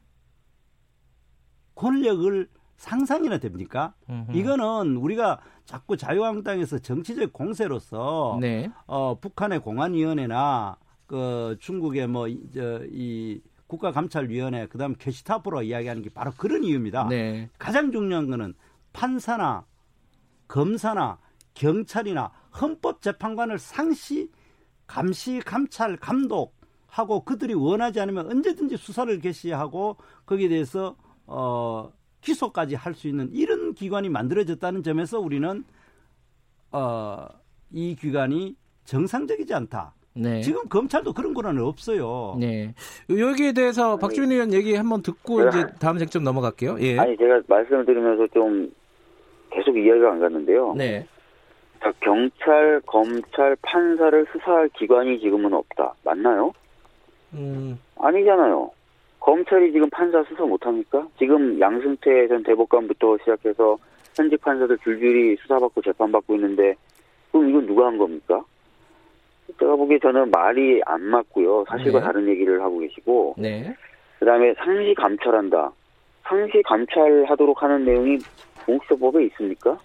[SPEAKER 10] 권력을 상상이나 됩니까? 음흠. 이거는 우리가 자꾸 자유한국당에서 정치적 공세로서 네. 어, 북한의 공안위원회나 그 중국의 뭐이 국가감찰위원회 그다음 게시타프로 이야기하는 게 바로 그런 이유입니다. 네. 가장 중요한 거는 판사나 검사나 경찰이나 헌법재판관을 상시 감시, 감찰, 감독하고 그들이 원하지 않으면 언제든지 수사를 개시하고 거기에 대해서 어 기소까지 할 수 있는 이런 기관이 만들어졌다는 점에서 우리는 어, 이 기관이 정상적이지 않다. 네. 지금 검찰도 그런 권한은 없어요.
[SPEAKER 2] 네. 여기에 대해서 박주민 의원 얘기 한번 듣고 이제 다음 쟁점 넘어갈게요. 예.
[SPEAKER 11] 아니 제가 말씀을 드리면서 좀 계속 이해가 안 갔는데요. 네. 자, 경찰, 검찰, 판사를 수사할 기관이 지금은 없다. 맞나요? 음. 아니잖아요. 검찰이 지금 판사 수사 못합니까? 지금 양승태 전 대법관부터 시작해서 현직 판사들 줄줄이 수사받고 재판받고 있는데 그럼 이건 누가 한 겁니까? 제가 보기에 저는 말이 안 맞고요. 사실과 네. 다른 얘기를 하고 계시고 네. 그 다음에 상시 감찰한다. 상시 감찰하도록 하는 내용이 공수처법에 있습니까?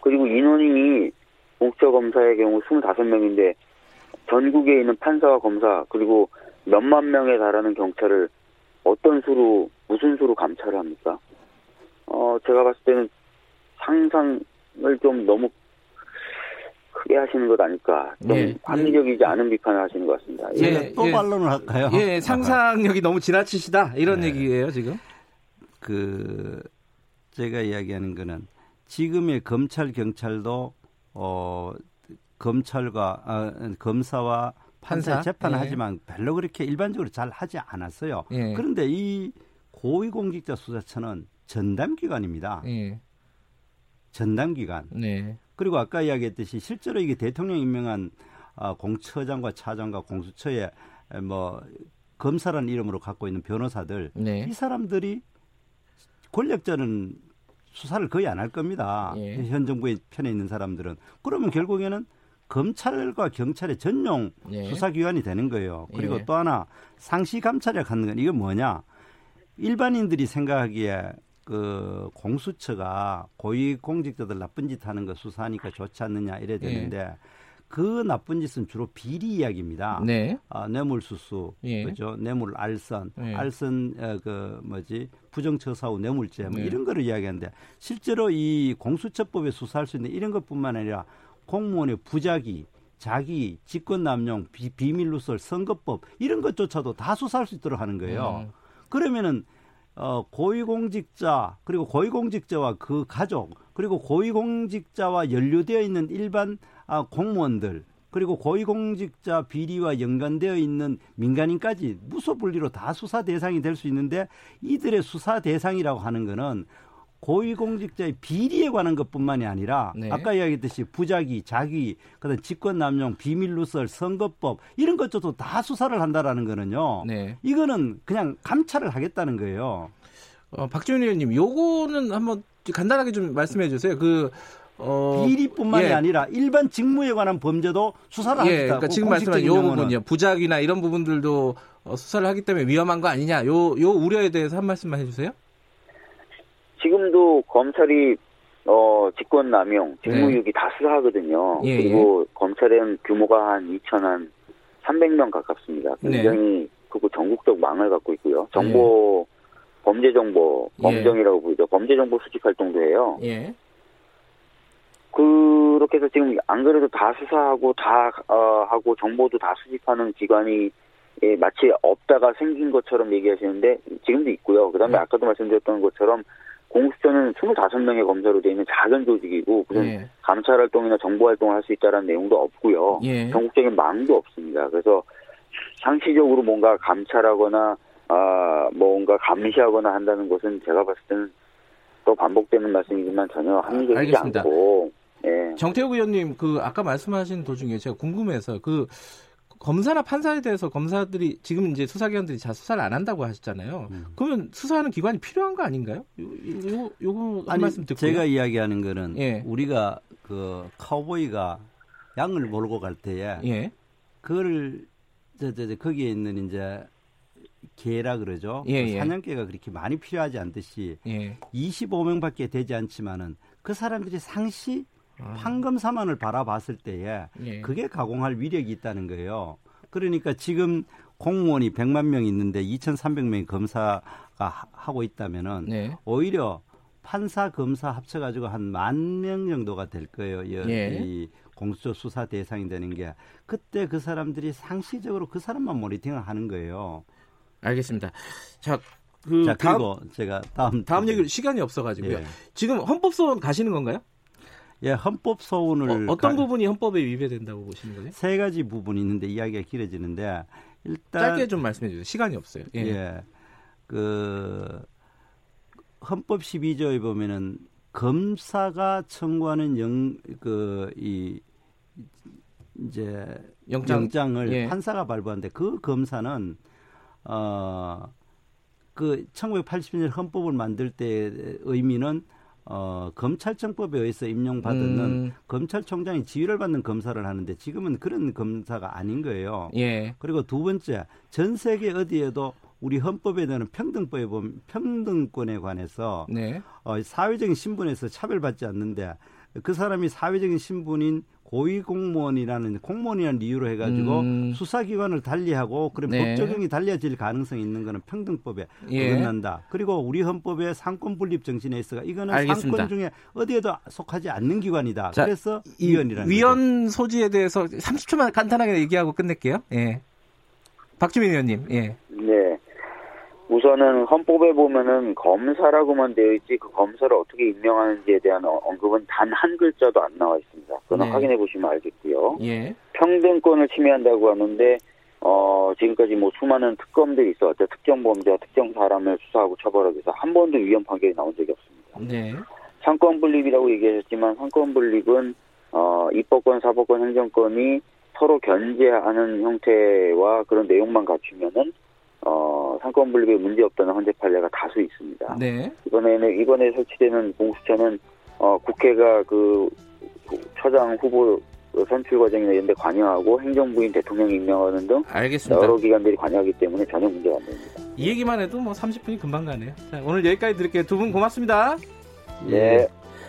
[SPEAKER 11] 그리고 인원이 공수처 검사의 경우 25명인데 전국에 있는 판사와 검사 그리고 몇만 명에 달하는 경찰을 어떤 수로 무슨 수로 감찰을 합니까? 어 제가 봤을 때는 상상을 좀 너무 크게 하시는 것 아닐까. 좀 예, 합리적이지 예. 않은 비판을 하시는 것 같습니다.
[SPEAKER 10] 예, 예또 예. 반론을 할까요?
[SPEAKER 2] 예, 상상력이 너무 지나치시다 이런 네. 얘기예요 지금.
[SPEAKER 10] 그 제가 이야기하는 거는 지금의 검찰 경찰도 어 검찰과 어, 검사와 판사, 판사? 재판을 예. 하지만 별로 그렇게 일반적으로 잘 하지 않았어요. 예. 그런데 이 고위공직자 수사처는 전담 기관입니다. 예. 전담 기관. 네. 그리고 아까 이야기했듯이 실제로 이게 대통령 임명한 어, 공처장과 차장과 공수처에 뭐 검사라는 이름으로 갖고 있는 변호사들 네. 이 사람들이 권력자는 수사를 거의 안 할 겁니다. 예. 현 정부의 편에 있는 사람들은 그러면 결국에는 검찰과 경찰의 전용 예. 수사기관이 되는 거예요. 그리고 예. 또 하나 상시 감찰을 갖는 건 이게 뭐냐? 일반인들이 생각하기에 그 공수처가 고위 공직자들 나쁜 짓 하는 거 수사하니까 좋지 않느냐 이래 되는데 예. 그 나쁜 짓은 주로 비리 이야기입니다. 네. 아, 뇌물수수, 예. 그죠? 뇌물 알선, 예. 알선 어, 그 뭐지 부정처사 후 뇌물죄 뭐 네. 이런 거를 이야기하는데 실제로 이 공수처법에 수사할 수 있는 이런 것뿐만 아니라 공무원의 부작위, 자기, 직권남용, 비, 비밀누설, 선거법 이런 것조차도 다 수사할 수 있도록 하는 거예요. 음. 그러면은 어, 고위공직자 그리고 고위공직자와 그 가족 그리고 고위공직자와 연루되어 있는 일반 아, 공무원들 그리고 고위공직자 비리와 연관되어 있는 민간인까지 무소불리로 다 수사 대상이 될 수 있는데 이들의 수사 대상이라고 하는 거는 고위공직자의 비리에 관한 것뿐만이 아니라 네. 아까 이야기했듯이 부작위, 자기, 그다음 직권남용, 비밀누설, 선거법 이런 것조차도 다 수사를 한다라는 거는요. 네. 이거는 그냥 감찰을 하겠다는 거예요.
[SPEAKER 2] 어, 박지원 의원님, 요거는 한번 간단하게 좀 말씀해 주세요. 그
[SPEAKER 10] 어, 비리뿐만이 예. 아니라 일반 직무에 관한 범죄도 수사를 예, 하겠다. 그러니까
[SPEAKER 2] 지금 말씀하신 요 부분요. 부작위나 이런 부분들도 어, 수사를 하기 때문에 위험한 거 아니냐. 요, 요 우려에 대해서 한 말씀만 해주세요.
[SPEAKER 11] 지금도 검찰이 어, 직권 남용, 직무유기 네. 다 수사하거든요. 예, 그리고 예. 검찰은 규모가 한 2천 한 300명 가깝습니다. 네. 굉장히 네. 그리고 전국적 망을 갖고 있고요. 정보 예. 범죄 정보 범정이라고 부르죠. 범죄 정보 수집 활동도 해요. 예. 그렇게 해서 지금 안 그래도 다 수사하고 다 어, 하고 정보도 다 수집하는 기관이 예, 마치 없다가 생긴 것처럼 얘기하시는데 지금도 있고요. 그다음에 네. 아까도 말씀드렸던 것처럼 공수처는 25명의 검사로 되어 있는 작은 조직이고 무슨 예. 감찰 활동이나 정보 활동을 할 수 있다는 내용도 없고요. 예. 전국적인 망도 없습니다. 그래서 상시적으로 뭔가 감찰하거나 아 뭔가 감시하거나 한다는 것은 제가 봤을 때는 또 반복되는 말씀이지만 전혀 합리적이지 아, 않고.
[SPEAKER 2] 예. 정태욱 의원님 그 아까 말씀하신 도중에 제가 궁금해서 그 검사나 판사에 대해서 검사들이 지금 이제 수사기관들이 잘 수사를 안 한다고 하셨잖아요. 음. 그러면 수사하는 기관이 필요한 거 아닌가요? 요, 요, 요거 한 말씀 듣고
[SPEAKER 10] 제가 이야기하는 거는 예. 우리가 그 카우보이가 양을 몰고 갈 때에 예. 그걸 저, 저, 저 거기에 있는 이제 개라 그러죠. 예, 그 예. 사냥개가 그렇게 많이 필요하지 않듯이 예. 25명밖에 되지 않지만은 그 사람들이 상시 아. 판검사만을 바라봤을 때에 예. 그게 가공할 위력이 있다는 거예요. 그러니까 지금 공무원이 100만 명 있는데 2,300명이 검사가 하고 있다면은 네. 오히려 판사 검사 합쳐가지고 한 만 명 정도가 될 거예요. 예. 이 공수처 수사 대상이 되는 게 그때 그 사람들이 상시적으로 그 사람만 모니팅을 하는 거예요.
[SPEAKER 2] 알겠습니다. 자,
[SPEAKER 10] 그 자, 그리고 다음, 제가 다음
[SPEAKER 2] 다음 얘기 시간이 없어가지고요. 예. 지금 헌법소원 가시는 건가요?
[SPEAKER 10] 예, 헌법 소원을
[SPEAKER 2] 어, 떤 부분이 헌법에 위배된다고 보시는 거예요?
[SPEAKER 10] 세 가지 부분이 있는데 이야기가 길어지는데 일단
[SPEAKER 2] 짧게 좀 말씀해 주세요. 시간이 없어요.
[SPEAKER 10] 예. 예. 그 헌법 12조에 보면은 검사가 청구하는 영 그 이 이제 영장. 영장을 예. 판사가 발부하는데 그 검사는 어그 1980년 헌법을 만들 때 의미는 어, 검찰청법에 의해서 임용받는 음. 검찰총장이 지휘를 받는 검사를 하는데 지금은 그런 검사가 아닌 거예요. 예. 그리고 두 번째, 전 세계 어디에도 우리 헌법에 대한 평등법에 보면 평등권에 관해서 네. 어, 사회적인 신분에서 차별받지 않는데 그 사람이 사회적인 신분인 고위공무원이라는 공무원이라는 이유로 해가지고 음. 수사기관을 달리하고 그런 네. 법 적용이 달려질 가능성이 있는 거는 평등법에 예. 어긋난다. 그리고 우리 헌법의 삼권 분립 정신에 있어가 이거는 알겠습니다. 삼권 중에 어디에도 속하지 않는 기관이다. 자, 그래서 위헌이라는
[SPEAKER 2] 위헌 거죠. 소지에 대해서 30초만 간단하게 얘기하고 끝낼게요. 예. 박주민 의원님. 예.
[SPEAKER 11] 네. 우선은 헌법에 보면은 검사라고만 되어 있지 그 검사를 어떻게 임명하는지에 대한 어, 언급은 단 한 글자도 안 나와 있습니다. 그건 네. 확인해 보시면 알겠고요. 예. 평등권을 침해한다고 하는데 어 지금까지 뭐 수많은 특검들이 있어왔죠. 특정 범죄와 특정 사람을 수사하고 처벌하기 위해서 한 번도 위헌 판결이 나온 적이 없습니다. 네. 상권 분립이라고 얘기하셨지만 상권 분립은 어 입법권, 사법권, 행정권이 서로 견제하는 형태와 그런 내용만 갖추면은 어, 상권 분립에 문제 없다는 헌재 판례가 다수 있습니다. 네. 이번에는 이번에 설치되는 공수처는 어, 국회가 그 처장 후보 선출 과정이나 이런 데 관여하고 행정부인 대통령 임명하는 등 알겠습니다. 여러 기관들이 관여하기 때문에 전혀 문제가 안 됩니다.
[SPEAKER 2] 이 얘기만 해도 뭐 30분이 금방 가네요. 자, 오늘 여기까지 드릴게요. 두 분 고맙습니다.
[SPEAKER 11] 네.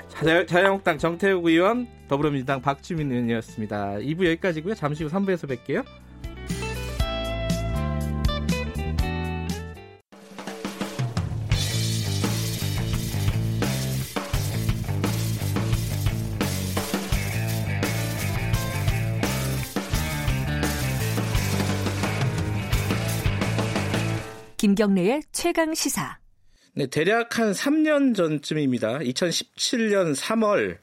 [SPEAKER 2] 자, 자유한국당 정태욱 의원, 더불어민주당 박주민 의원이었습니다. 2부 여기까지고요. 잠시 후 3부에서 뵐게요.
[SPEAKER 12] 김경래의 최강 시사.
[SPEAKER 2] 네, 대략 한 3년 전쯤입니다. 2017년 3월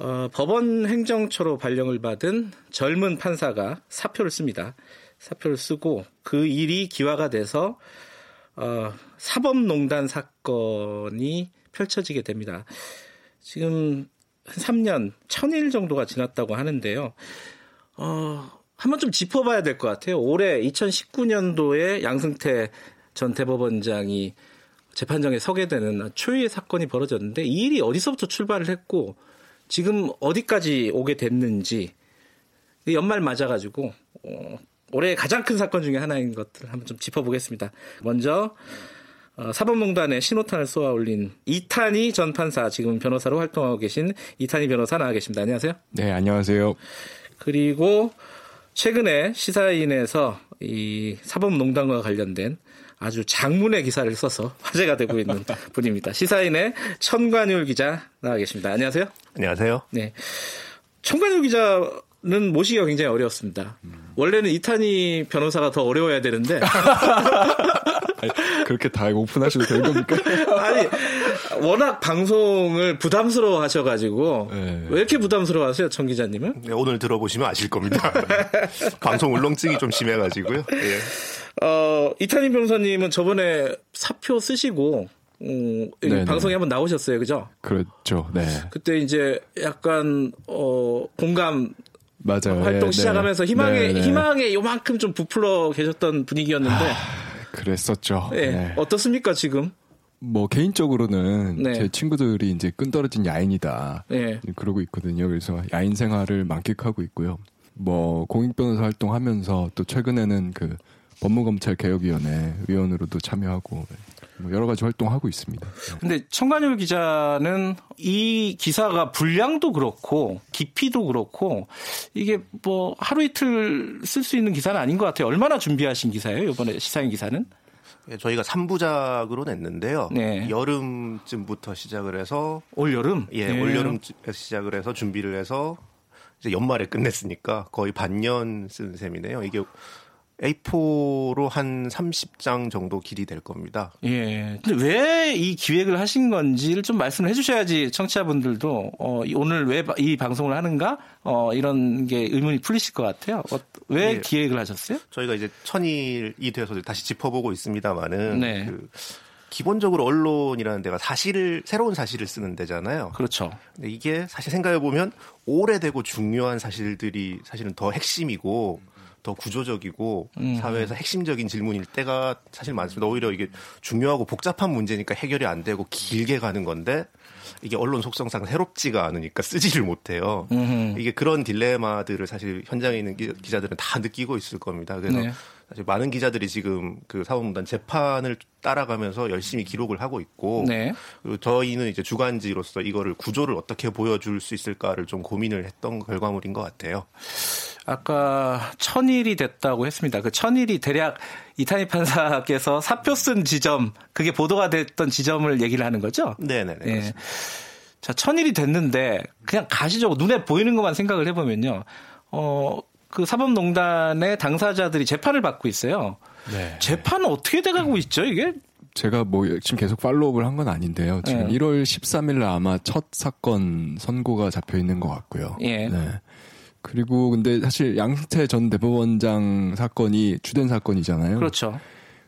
[SPEAKER 2] 어, 법원 행정처로 발령을 받은 젊은 판사가 사표를 씁니다. 사표를 쓰고 그 일이 기화가 돼서 어, 사법농단 사건이 펼쳐지게 됩니다. 지금 한 3년, 1000일 정도가 지났다고 하는데요. 어, 한번 좀 짚어봐야 될 것 같아요. 올해 2019년도에 양승태 전 대법원장이 재판정에 서게 되는 초유의 사건이 벌어졌는데 이 일이 어디서부터 출발을 했고 지금 어디까지 오게 됐는지 연말 맞아가지고 어, 올해 가장 큰 사건 중에 하나인 것들을 한번 좀 짚어보겠습니다. 먼저 어, 사법농단에 신호탄을 쏘아 올린 이탄희 전 판사 지금 변호사로 활동하고 계신 이탄희 변호사 나와 계십니다. 안녕하세요.
[SPEAKER 13] 네, 안녕하세요.
[SPEAKER 2] 그리고 최근에 시사인에서 이 사법농단과 관련된 아주 장문의 기사를 써서 [laughs] 화제가 되고 있는 [laughs] 분입니다. 시사인의 천관율 기자 나와 계십니다. 안녕하세요.
[SPEAKER 13] 안녕하세요.
[SPEAKER 2] 네. 천관율 기자는 모시기가 굉장히 어려웠습니다. 원래는 이탄희 변호사가 더 어려워야 되는데 [laughs]
[SPEAKER 13] 그렇게 다 오픈하셔도 되는 겁니까?
[SPEAKER 2] 아니, 워낙 방송을 부담스러워 하셔가지고, 네. 왜 이렇게 부담스러워 하세요, 청 기자님은?
[SPEAKER 13] 네, 오늘 들어보시면 아실 겁니다. [laughs] 방송 울렁증이 좀 심해가지고요. 네.
[SPEAKER 2] 어, 이탄희 변호사님은 저번에 사표 쓰시고, 음, 방송에 한번 나오셨어요, 그죠?
[SPEAKER 13] 그렇죠, 네.
[SPEAKER 2] 그때 이제 약간, 어, 공감
[SPEAKER 13] 맞아요.
[SPEAKER 2] 활동 네, 시작하면서 희망에, 네, 희망에 요만큼 좀 부풀어 계셨던 분위기였는데, 하...
[SPEAKER 13] 그랬었죠.
[SPEAKER 2] 네. 네. 어떻습니까 지금?
[SPEAKER 13] 뭐 개인적으로는 네. 제 친구들이 이제 끈 떨어진 야인이다. 네. 그러고 있거든요. 그래서 야인 생활을 만끽하고 있고요. 뭐 공익 변호사 활동하면서 또 최근에는 그 법무검찰 개혁위원회 위원으로도 참여하고 뭐 여러 가지 활동하고 있습니다.
[SPEAKER 2] 네. 근데 청관율 기자는 이 기사가 분량도 그렇고 깊이도 그렇고 이게 뭐 하루 이틀 쓸 수 있는 기사는 아닌 것 같아요. 얼마나 준비하신 기사예요? 이번에 시사인 기사는?
[SPEAKER 14] 예, 저희가 3부작으로 냈는데요. 네. 여름쯤부터 시작을 해서
[SPEAKER 2] 올 여름?
[SPEAKER 14] 예, 네. 올 여름 시작을 해서 준비를 해서 이제 연말에 끝냈으니까 거의 반년 쓴 셈이네요. 이게 A4로 한 30장 정도 길이 될 겁니다.
[SPEAKER 2] 예. 근데 왜 이 기획을 하신 건지를 좀 말씀을 해주셔야지 청취자분들도 어, 오늘 왜 이 방송을 하는가 어, 이런 게 의문이 풀리실 것 같아요. 어, 왜 예. 기획을 하셨어요?
[SPEAKER 14] 저희가 이제 천일이 되어서 다시 짚어보고 있습니다만은 네. 그 기본적으로 언론이라는 데가 사실을 새로운 사실을 쓰는 데잖아요.
[SPEAKER 2] 그렇죠.
[SPEAKER 14] 근데 이게 사실 생각해 보면 오래되고 중요한 사실들이 사실은 더 핵심이고 더 구조적이고 음. 사회에서 핵심적인 질문일 때가 사실 많습니다. 오히려 이게 중요하고 복잡한 문제니까 해결이 안 되고 길게 가는 건데 이게 언론 속성상 새롭지가 않으니까 쓰지를 못해요. 음흠. 이게 그런 딜레마들을 사실 현장에 있는 기 자들은 다 느끼고 있을 겁니다. 그래서 네. 사실 많은 기자들이 지금 그 사법농단 재판을 따라가면서 열심히 기록을 하고 있고 네. 그리고 저희는 이제 주간지로서 이거를 구조를 어떻게 보여줄 수 있을까를 좀 고민을 했던 결과물인 것 같아요.
[SPEAKER 2] 아까 천일이 됐다고 했습니다. 그 천일이 대략 이탄희 판사께서 사표 쓴 지점, 그게 보도가 됐던 지점을 얘기를 하는 거죠?
[SPEAKER 14] 네네네. 네.
[SPEAKER 2] 자, 천일이 됐는데 그냥 가시적으로 눈에 보이는 것만 생각을 해보면요. 어, 그 사법농단의 당사자들이 재판을 받고 있어요. 네. 재판은 어떻게 돼가고 있죠, 이게?
[SPEAKER 13] 제가 뭐 지금 계속 팔로우를 한건 아닌데요. 지금 네. 1월 13일 아마 첫 사건 선고가 잡혀 있는 것 같고요. 예. 네. 그리고 근데 사실 양승태 전 대법원장 사건이 주된 사건이잖아요.
[SPEAKER 2] 그렇죠.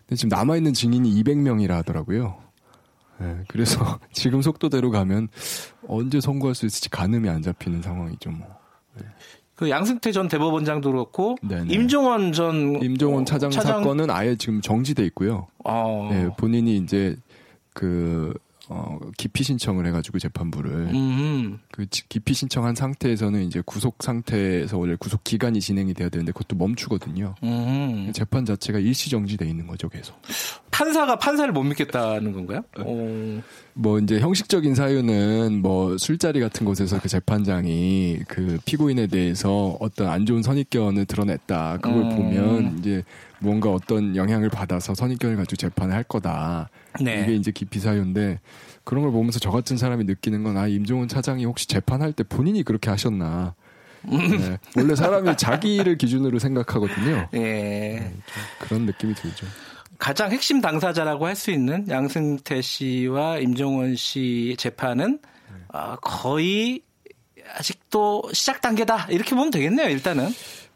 [SPEAKER 13] 근데 지금 남아 있는 증인이 200명이라 하더라고요. 네, 그래서 [laughs] 지금 속도대로 가면 언제 선고할 수 있을지 가늠이 안 잡히는 상황이죠, 뭐. 네.
[SPEAKER 2] 그 양승태 전 대법원장도 그렇고 네네. 임종원 전
[SPEAKER 13] 임종원 차장, 차장, 사건은 아예 지금 정지돼 있고요. 아. 네, 본인이 이제 그 어, 기피 신청을 해가지고 재판부를 음흠. 그 기피 신청한 상태에서는 이제 구속 상태에서 원래 구속 기간이 진행이 돼야 되는데 그것도 멈추거든요. 음흠. 재판 자체가 일시 정지돼 있는 거죠, 계속.
[SPEAKER 2] 판사가 판사를 못 믿겠다는 건가요?
[SPEAKER 13] 어... 뭐 이제 형식적인 사유는 뭐 술자리 같은 곳에서 그 재판장이 그 피고인에 대해서 어떤 안 좋은 선입견을 드러냈다. 그걸 음... 보면 이제 뭔가 어떤 영향을 받아서 선입견을 가지고 재판을 할 거다. 네. 이게 이제 기피 사유인데 그런 걸 보면서 저 같은 사람이 느끼는 건 아 임종원 차장이 혹시 재판할 때 본인이 그렇게 하셨나. 네. 원래 사람이 자기를 기준으로 생각하거든요. [laughs] 예. 네, 그런 느낌이 들죠.
[SPEAKER 2] 가장 핵심 당사자라고 할 수 있는 양승태 씨와 임종원 씨 재판은 어, 거의 아직도 시작 단계다 이렇게 보면 되겠네요. 일단은.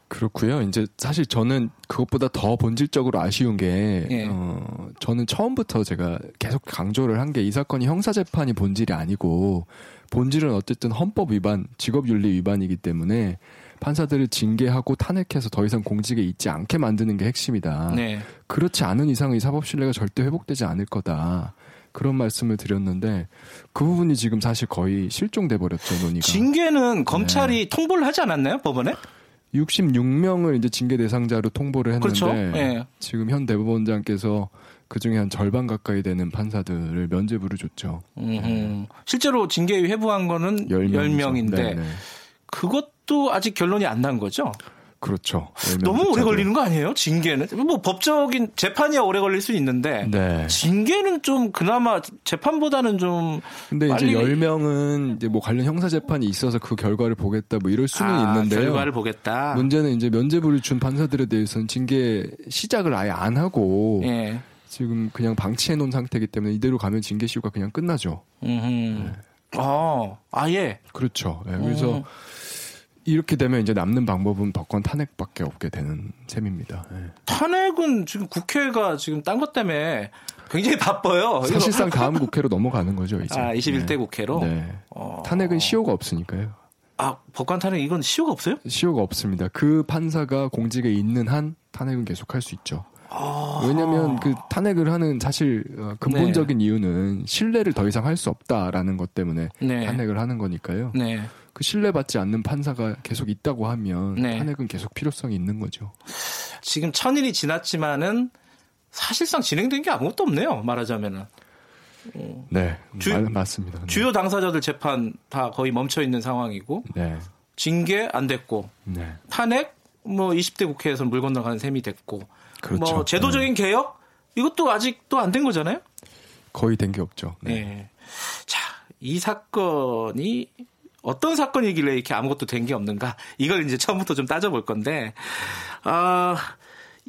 [SPEAKER 13] 그렇고요. 이제 사실 저는 그것보다 더 본질적으로 아쉬운 게 예. 어, 저는 처음부터 제가 계속 강조를 한 게 이 사건이 형사 재판이 본질이 아니고 본질은 어쨌든 헌법 위반, 직업윤리 위반이기 때문에 판사들을 징계하고 탄핵해서 더 이상 공직에 있지 않게 만드는 게 핵심이다. 네. 그렇지 않은 이상은 이 사법 신뢰가 절대 회복되지 않을 거다. 그런 말씀을 드렸는데 그 부분이 지금 사실 거의 실종돼 버렸죠 논의가.
[SPEAKER 2] 징계는 검찰이 네. 통보를 하지 않았나요 법원에?
[SPEAKER 13] 66명을 이제 징계 대상자로 통보를 했는데 그렇죠? 네. 지금 현 대법원장께서 그 중에 한 절반 가까이 되는 판사들을 면죄부를 줬죠. 네.
[SPEAKER 2] 실제로 징계 회부한 거는 10명 10명인데 그것도 아직 결론이 안 난 거죠?
[SPEAKER 13] 그렇죠.
[SPEAKER 2] 너무 오래 걸리는 거 아니에요? 징계는 뭐 법적인 재판이야 오래 걸릴 수 있는데 네. 징계는 좀 그나마 재판보다는 좀
[SPEAKER 13] 근데 빨리... 이제 10명은 이제 뭐 관련 형사 재판이 있어서 그 결과를 보겠다 뭐 이럴 수는 아, 있는데요.
[SPEAKER 2] 결과를 보겠다.
[SPEAKER 13] 문제는 이제 면죄부를 준 판사들에 대해서는 징계 시작을 아예 안 하고 예. 지금 그냥 방치해 놓은 상태이기 때문에 이대로 가면 징계 시효가 그냥 끝나죠. 네.
[SPEAKER 2] 아, 아예.
[SPEAKER 13] 그렇죠. 네, 그래서 음. 이렇게 되면 이제 남는 방법은 법권 탄핵밖에 없게 되는 셈입니다. 네.
[SPEAKER 2] 탄핵은 지금 국회가 지금 딴 것 때문에 굉장히 바빠요.
[SPEAKER 13] 사실상 다음 국회로 넘어가는 거죠, 이제.
[SPEAKER 2] 아, 21대 네. 국회로? 네.
[SPEAKER 13] 어... 탄핵은 시효가 없으니까요.
[SPEAKER 2] 아, 법관 탄핵 이건 시효가 없어요?
[SPEAKER 13] 시효가 없습니다. 그 판사가 공직에 있는 한 탄핵은 계속 할 수 있죠. 아... 왜냐하면 그 탄핵을 하는 사실 어, 근본적인 네. 이유는 신뢰를 더 이상 할 수 없다라는 것 때문에 네. 탄핵을 하는 거니까요. 네. 그 신뢰받지 않는 판사가 계속 있다고 하면 네. 탄핵은 계속 필요성이 있는 거죠.
[SPEAKER 2] 지금 천일이 지났지만은 사실상 진행된 게 아무것도 없네요. 말하자면은.
[SPEAKER 13] 어. 네, 주, 말, 맞습니다. 네.
[SPEAKER 2] 주요 당사자들 재판 다 거의 멈춰 있는 상황이고 네. 징계 안 됐고 네. 탄핵 뭐 20대 국회에서 물 건너가는 셈이 됐고 그렇죠. 뭐 제도적인 네. 개혁 이것도 아직도 안 된 거잖아요.
[SPEAKER 13] 거의 된 게 없죠.
[SPEAKER 2] 네. 네. 자, 이 사건이 어떤 사건이길래 이렇게 아무것도 된 게 없는가? 이걸 이제 처음부터 좀 따져볼 건데, 아,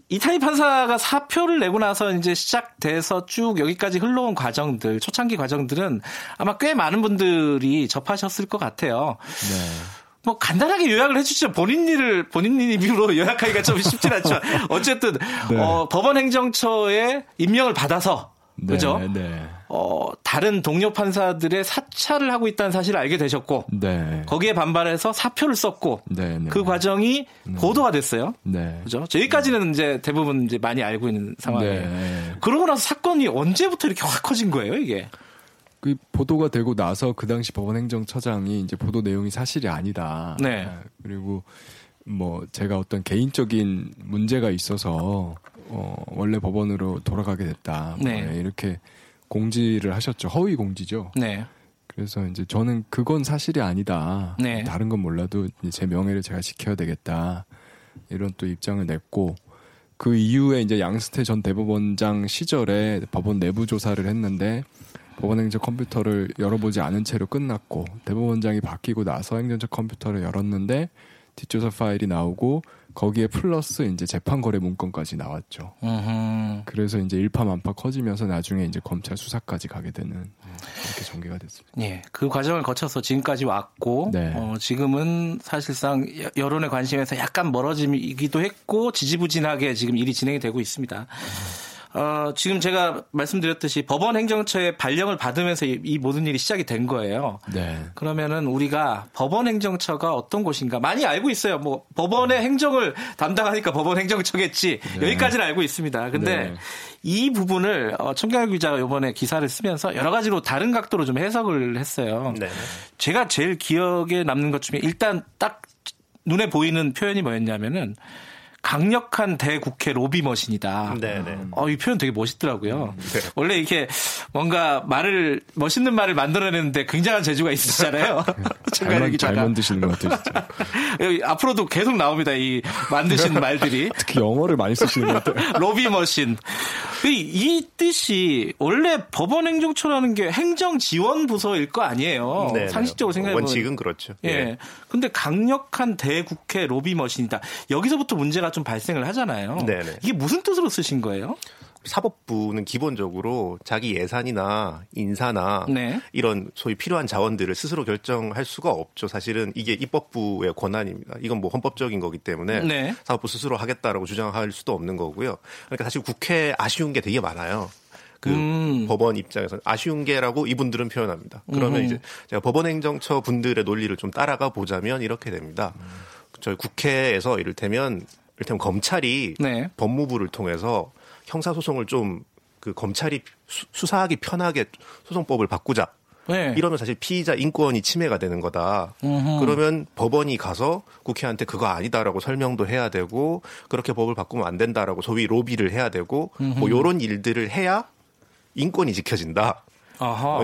[SPEAKER 2] 이타이 판사가 사표를 내고 나서 이제 시작돼서 쭉 여기까지 흘러온 과정들, 초창기 과정들은 아마 꽤 많은 분들이 접하셨을 것 같아요. 네. 뭐 간단하게 요약을 해주시죠. 본인 일을 본인 입으로 [laughs] 요약하기가 좀 쉽진 않지만 어쨌든 네. 어, 법원 행정처에 임명을 받아서 네, 그죠? 네. 어, 다른 동료 판사들의 사찰을 하고 있다는 사실을 알게 되셨고, 네. 거기에 반발해서 사표를 썼고, 네, 네. 그 과정이 네. 보도가 됐어요. 네. 그죠? 저희까지는 이제 대부분 이제 많이 알고 있는 상황이에요. 그러고 나서 사건이 언제부터 이렇게 확 커진 거예요, 이게?
[SPEAKER 13] 그 보도가 되고 나서 그 당시 법원행정처장이 이제 보도 내용이 사실이 아니다. 네. 그리고 뭐 제가 어떤 개인적인 문제가 있어서 어, 원래 법원으로 돌아가게 됐다. 뭐 네. 뭐 이렇게 공지를 하셨죠. 허위 공지죠. 네. 그래서 이제 저는 그건 사실이 아니다. 네. 다른 건 몰라도 제 명예를 제가 지켜야 되겠다. 이런 또 입장을 냈고 그 이후에 이제 양스태 전 대법원장 시절에 법원 내부 조사를 했는데 법원 행정 컴퓨터를 열어보지 않은 채로 끝났고 대법원장이 바뀌고 나서 행정처 컴퓨터를 열었는데 뒷조사 파일이 나오고 거기에 플러스 이제 재판 거래 문건까지 나왔죠. 으흠. 그래서 이제 일파만파 커지면서 나중에 이제 검찰 수사까지 가게 되는 이렇게 전개가 됐습니다.
[SPEAKER 2] 예, 그 과정을 거쳐서 지금까지 왔고 네. 어, 지금은 사실상 여론의 관심에서 약간 멀어지기도 했고 지지부진하게 지금 일이 진행이 되고 있습니다. 음. 어, 지금 제가 말씀드렸듯이 법원 행정처의 발령을 받으면서 이, 이, 모든 일이 시작이 된 거예요. 네. 그러면은 우리가 법원 행정처가 어떤 곳인가 많이 알고 있어요. 뭐 법원의 행정을 담당하니까 법원 행정처겠지. 네. 여기까지는 알고 있습니다. 근데 네. 이 부분을 어, 청경혁 기자가 이번에 기사를 쓰면서 여러 가지로 다른 각도로 좀 해석을 했어요. 네. 제가 제일 기억에 남는 것 중에 일단 딱 눈에 보이는 표현이 뭐였냐면은 강력한 대국회 로비 머신이다. 네네. 네. 어, 이 표현 되게 멋있더라고요. 음, 네. 원래 이렇게 뭔가 말을 멋있는 말을 만들어내는데 굉장한 재주가 있으시잖아요.
[SPEAKER 13] 잘, 잘 만드시는 것 같아요. [laughs]
[SPEAKER 2] 앞으로도 계속 나옵니다. 이 만드신 [laughs] 말들이.
[SPEAKER 13] 특히 영어를 많이 쓰시는 것 같아요. [laughs]
[SPEAKER 2] 로비 머신. 이, 이 뜻이 원래 법원행정처라는 게 행정지원부서일 거 아니에요. 네네. 네. 상식적으로 생각해보면.
[SPEAKER 14] 원칙은 그렇죠.
[SPEAKER 2] 예. 예. 근데 강력한 대국회 로비 머신이다. 여기서부터 문제가 좀 발생을 하잖아요. 네네. 이게 무슨 뜻으로 쓰신 거예요?
[SPEAKER 14] 사법부는 기본적으로 자기 예산이나 인사나 네. 이런 소위 필요한 자원들을 스스로 결정할 수가 없죠. 사실은 이게 입법부의 권한입니다. 이건 뭐 헌법적인 거기 때문에 네. 사법부 스스로 하겠다라고 주장할 수도 없는 거고요. 그러니까 사실 국회 아쉬운 게 되게 많아요. 그 음. 법원 입장에서 아쉬운 게라고 이분들은 표현합니다. 그러면 음. 이제 제가 법원행정처 분들의 논리를 좀 따라가 보자면 이렇게 됩니다. 음. 저희 국회에서 이를테면 이를테면 검찰이 네. 법무부를 통해서 형사소송을 좀 그 검찰이 수, 사하기 편하게 소송법을 바꾸자. 네. 이러면 사실 피의자 인권이 침해가 되는 거다. 음흠. 그러면 법원이 가서 국회한테 그거 아니다라고 설명도 해야 되고 그렇게 법을 바꾸면 안 된다라고 소위 로비를 해야 되고 음흠. 뭐 요런 일들을 해야 인권이 지켜진다.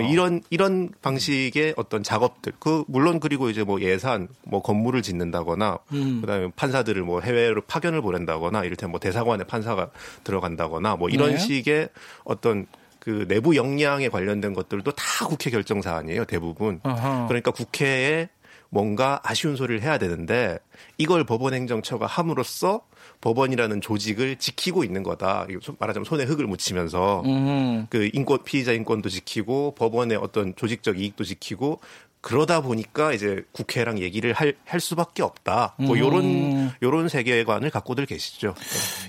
[SPEAKER 14] 뭐 이런 이런 방식의 어떤 작업들 그 물론 그리고 이제 뭐 예산 뭐 건물을 짓는다거나 음. 그다음에 판사들을 뭐 해외로 파견을 보낸다거나 이를테면 뭐 대사관에 판사가 들어간다거나 뭐 이런 네. 식의 어떤 그 내부 역량에 관련된 것들도 다 국회 결정 사안이에요 대부분 아하. 그러니까 국회에 뭔가 아쉬운 소리를 해야 되는데 이걸 법원행정처가 함으로써 법원이라는 조직을 지키고 있는 거다. 말하자면 손에 흙을 묻히면서 음. 그 인권 피의자 인권도 지키고 법원의 어떤 조직적 이익도 지키고 그러다 보니까 이제 국회랑 얘기를 할, 할 수밖에 없다. 뭐 요런 음. 요런 세계관을 갖고들 계시죠.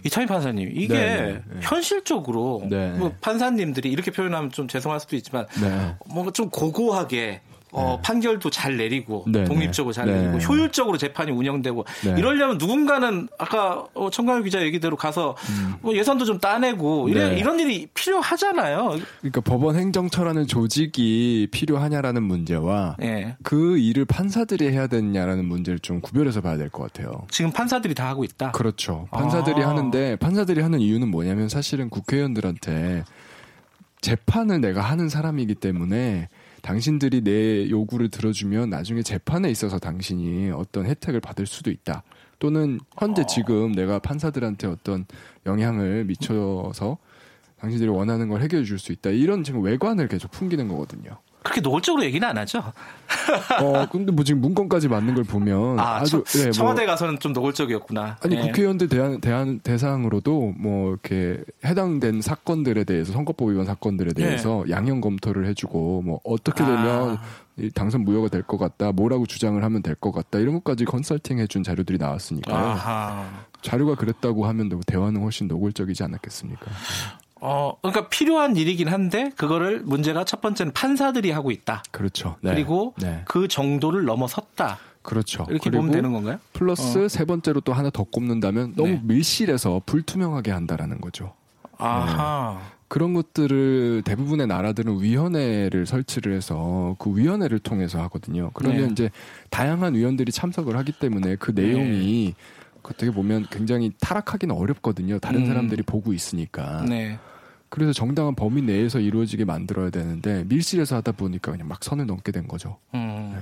[SPEAKER 2] 이차임 판사님, 이게 네, 네, 네. 현실적으로 네. 뭐 판사님들이 이렇게 표현하면 좀 죄송할 수도 있지만 네. 뭔가 좀 고고하게 어, 네. 판결도 잘 내리고 네, 네. 독립적으로 잘 네. 내리고 효율적으로 재판이 운영되고 네. 이러려면 누군가는 아까 어, 청강효 기자 얘기대로 가서 음. 뭐 예산도 좀 따내고 이런, 네. 이런 일이 필요하잖아요.
[SPEAKER 13] 그러니까 법원 행정처라는 조직이 필요하냐라는 문제와 그 일을 판사들이 해야 되느냐라는 문제를 좀 구별해서 봐야 될 것 같아요.
[SPEAKER 2] 지금 판사들이 다 하고 있다.
[SPEAKER 13] 그렇죠. 판사들이 아. 하는데 판사들이 하는 이유는 뭐냐면 사실은 국회의원들한테 재판을 내가 하는 사람이기 때문에 당신들이 내 요구를 들어주면 나중에 재판에 있어서 당신이 어떤 혜택을 받을 수도 있다. 또는 현재 어. 지금 내가 판사들한테 어떤 영향을 미쳐서 당신들이 원하는 걸 해결해 줄 수 있다. 이런 지금 외관을 계속 풍기는 거거든요.
[SPEAKER 2] 그렇게 노골적으로 얘기는 안 하죠. [laughs]
[SPEAKER 13] 어, 근데 뭐 지금 문건까지 맞는 걸 보면 아, 주
[SPEAKER 2] 네, 뭐 청와대 가서는 좀 노골적이었구나.
[SPEAKER 13] 아니 네. 국회의원들 대한, 대한 대상으로도 뭐 이렇게 해당된 사건들에 대해서 선거법 위반 사건들에 네. 대해서 네. 양형 검토를 해주고 뭐 어떻게 아. 되면 아. 당선 무효가 될 것 같다, 뭐라고 주장을 하면 될 것 같다 이런 것까지 컨설팅 해준 자료들이 나왔으니까 자료가 그랬다고 하면 대화는 훨씬 노골적이지 않았겠습니까?
[SPEAKER 2] 어, 그러니까 필요한 일이긴 한데 그거를 문제가 첫 번째는 판사들이 하고 있다.
[SPEAKER 13] 그렇죠.
[SPEAKER 2] 네. 그리고 네. 그 정도를 넘어섰다.
[SPEAKER 13] 그렇죠.
[SPEAKER 2] 이렇게 보면 되는 건가요?
[SPEAKER 13] 플러스 어. 세 번째로 또 하나 더 꼽는다면 너무 네. 밀실해서 불투명하게 한다라는 거죠.
[SPEAKER 2] 아하.
[SPEAKER 13] 네. 그런 것들을 대부분의 나라들은 위원회를 설치를 해서 그 위원회를 통해서 하거든요. 그러면 네. 이제 다양한 위원들이 참석을 하기 때문에 그 내용이 네. 어떻게 보면 굉장히 타락하기는 어렵거든요. 다른 음. 사람들이 보고 있으니까. 네. 그래서 정당한 범위 내에서 이루어지게 만들어야 되는데 밀실에서 하다 보니까 그냥 막 선을 넘게 된 거죠. 음.
[SPEAKER 2] 네.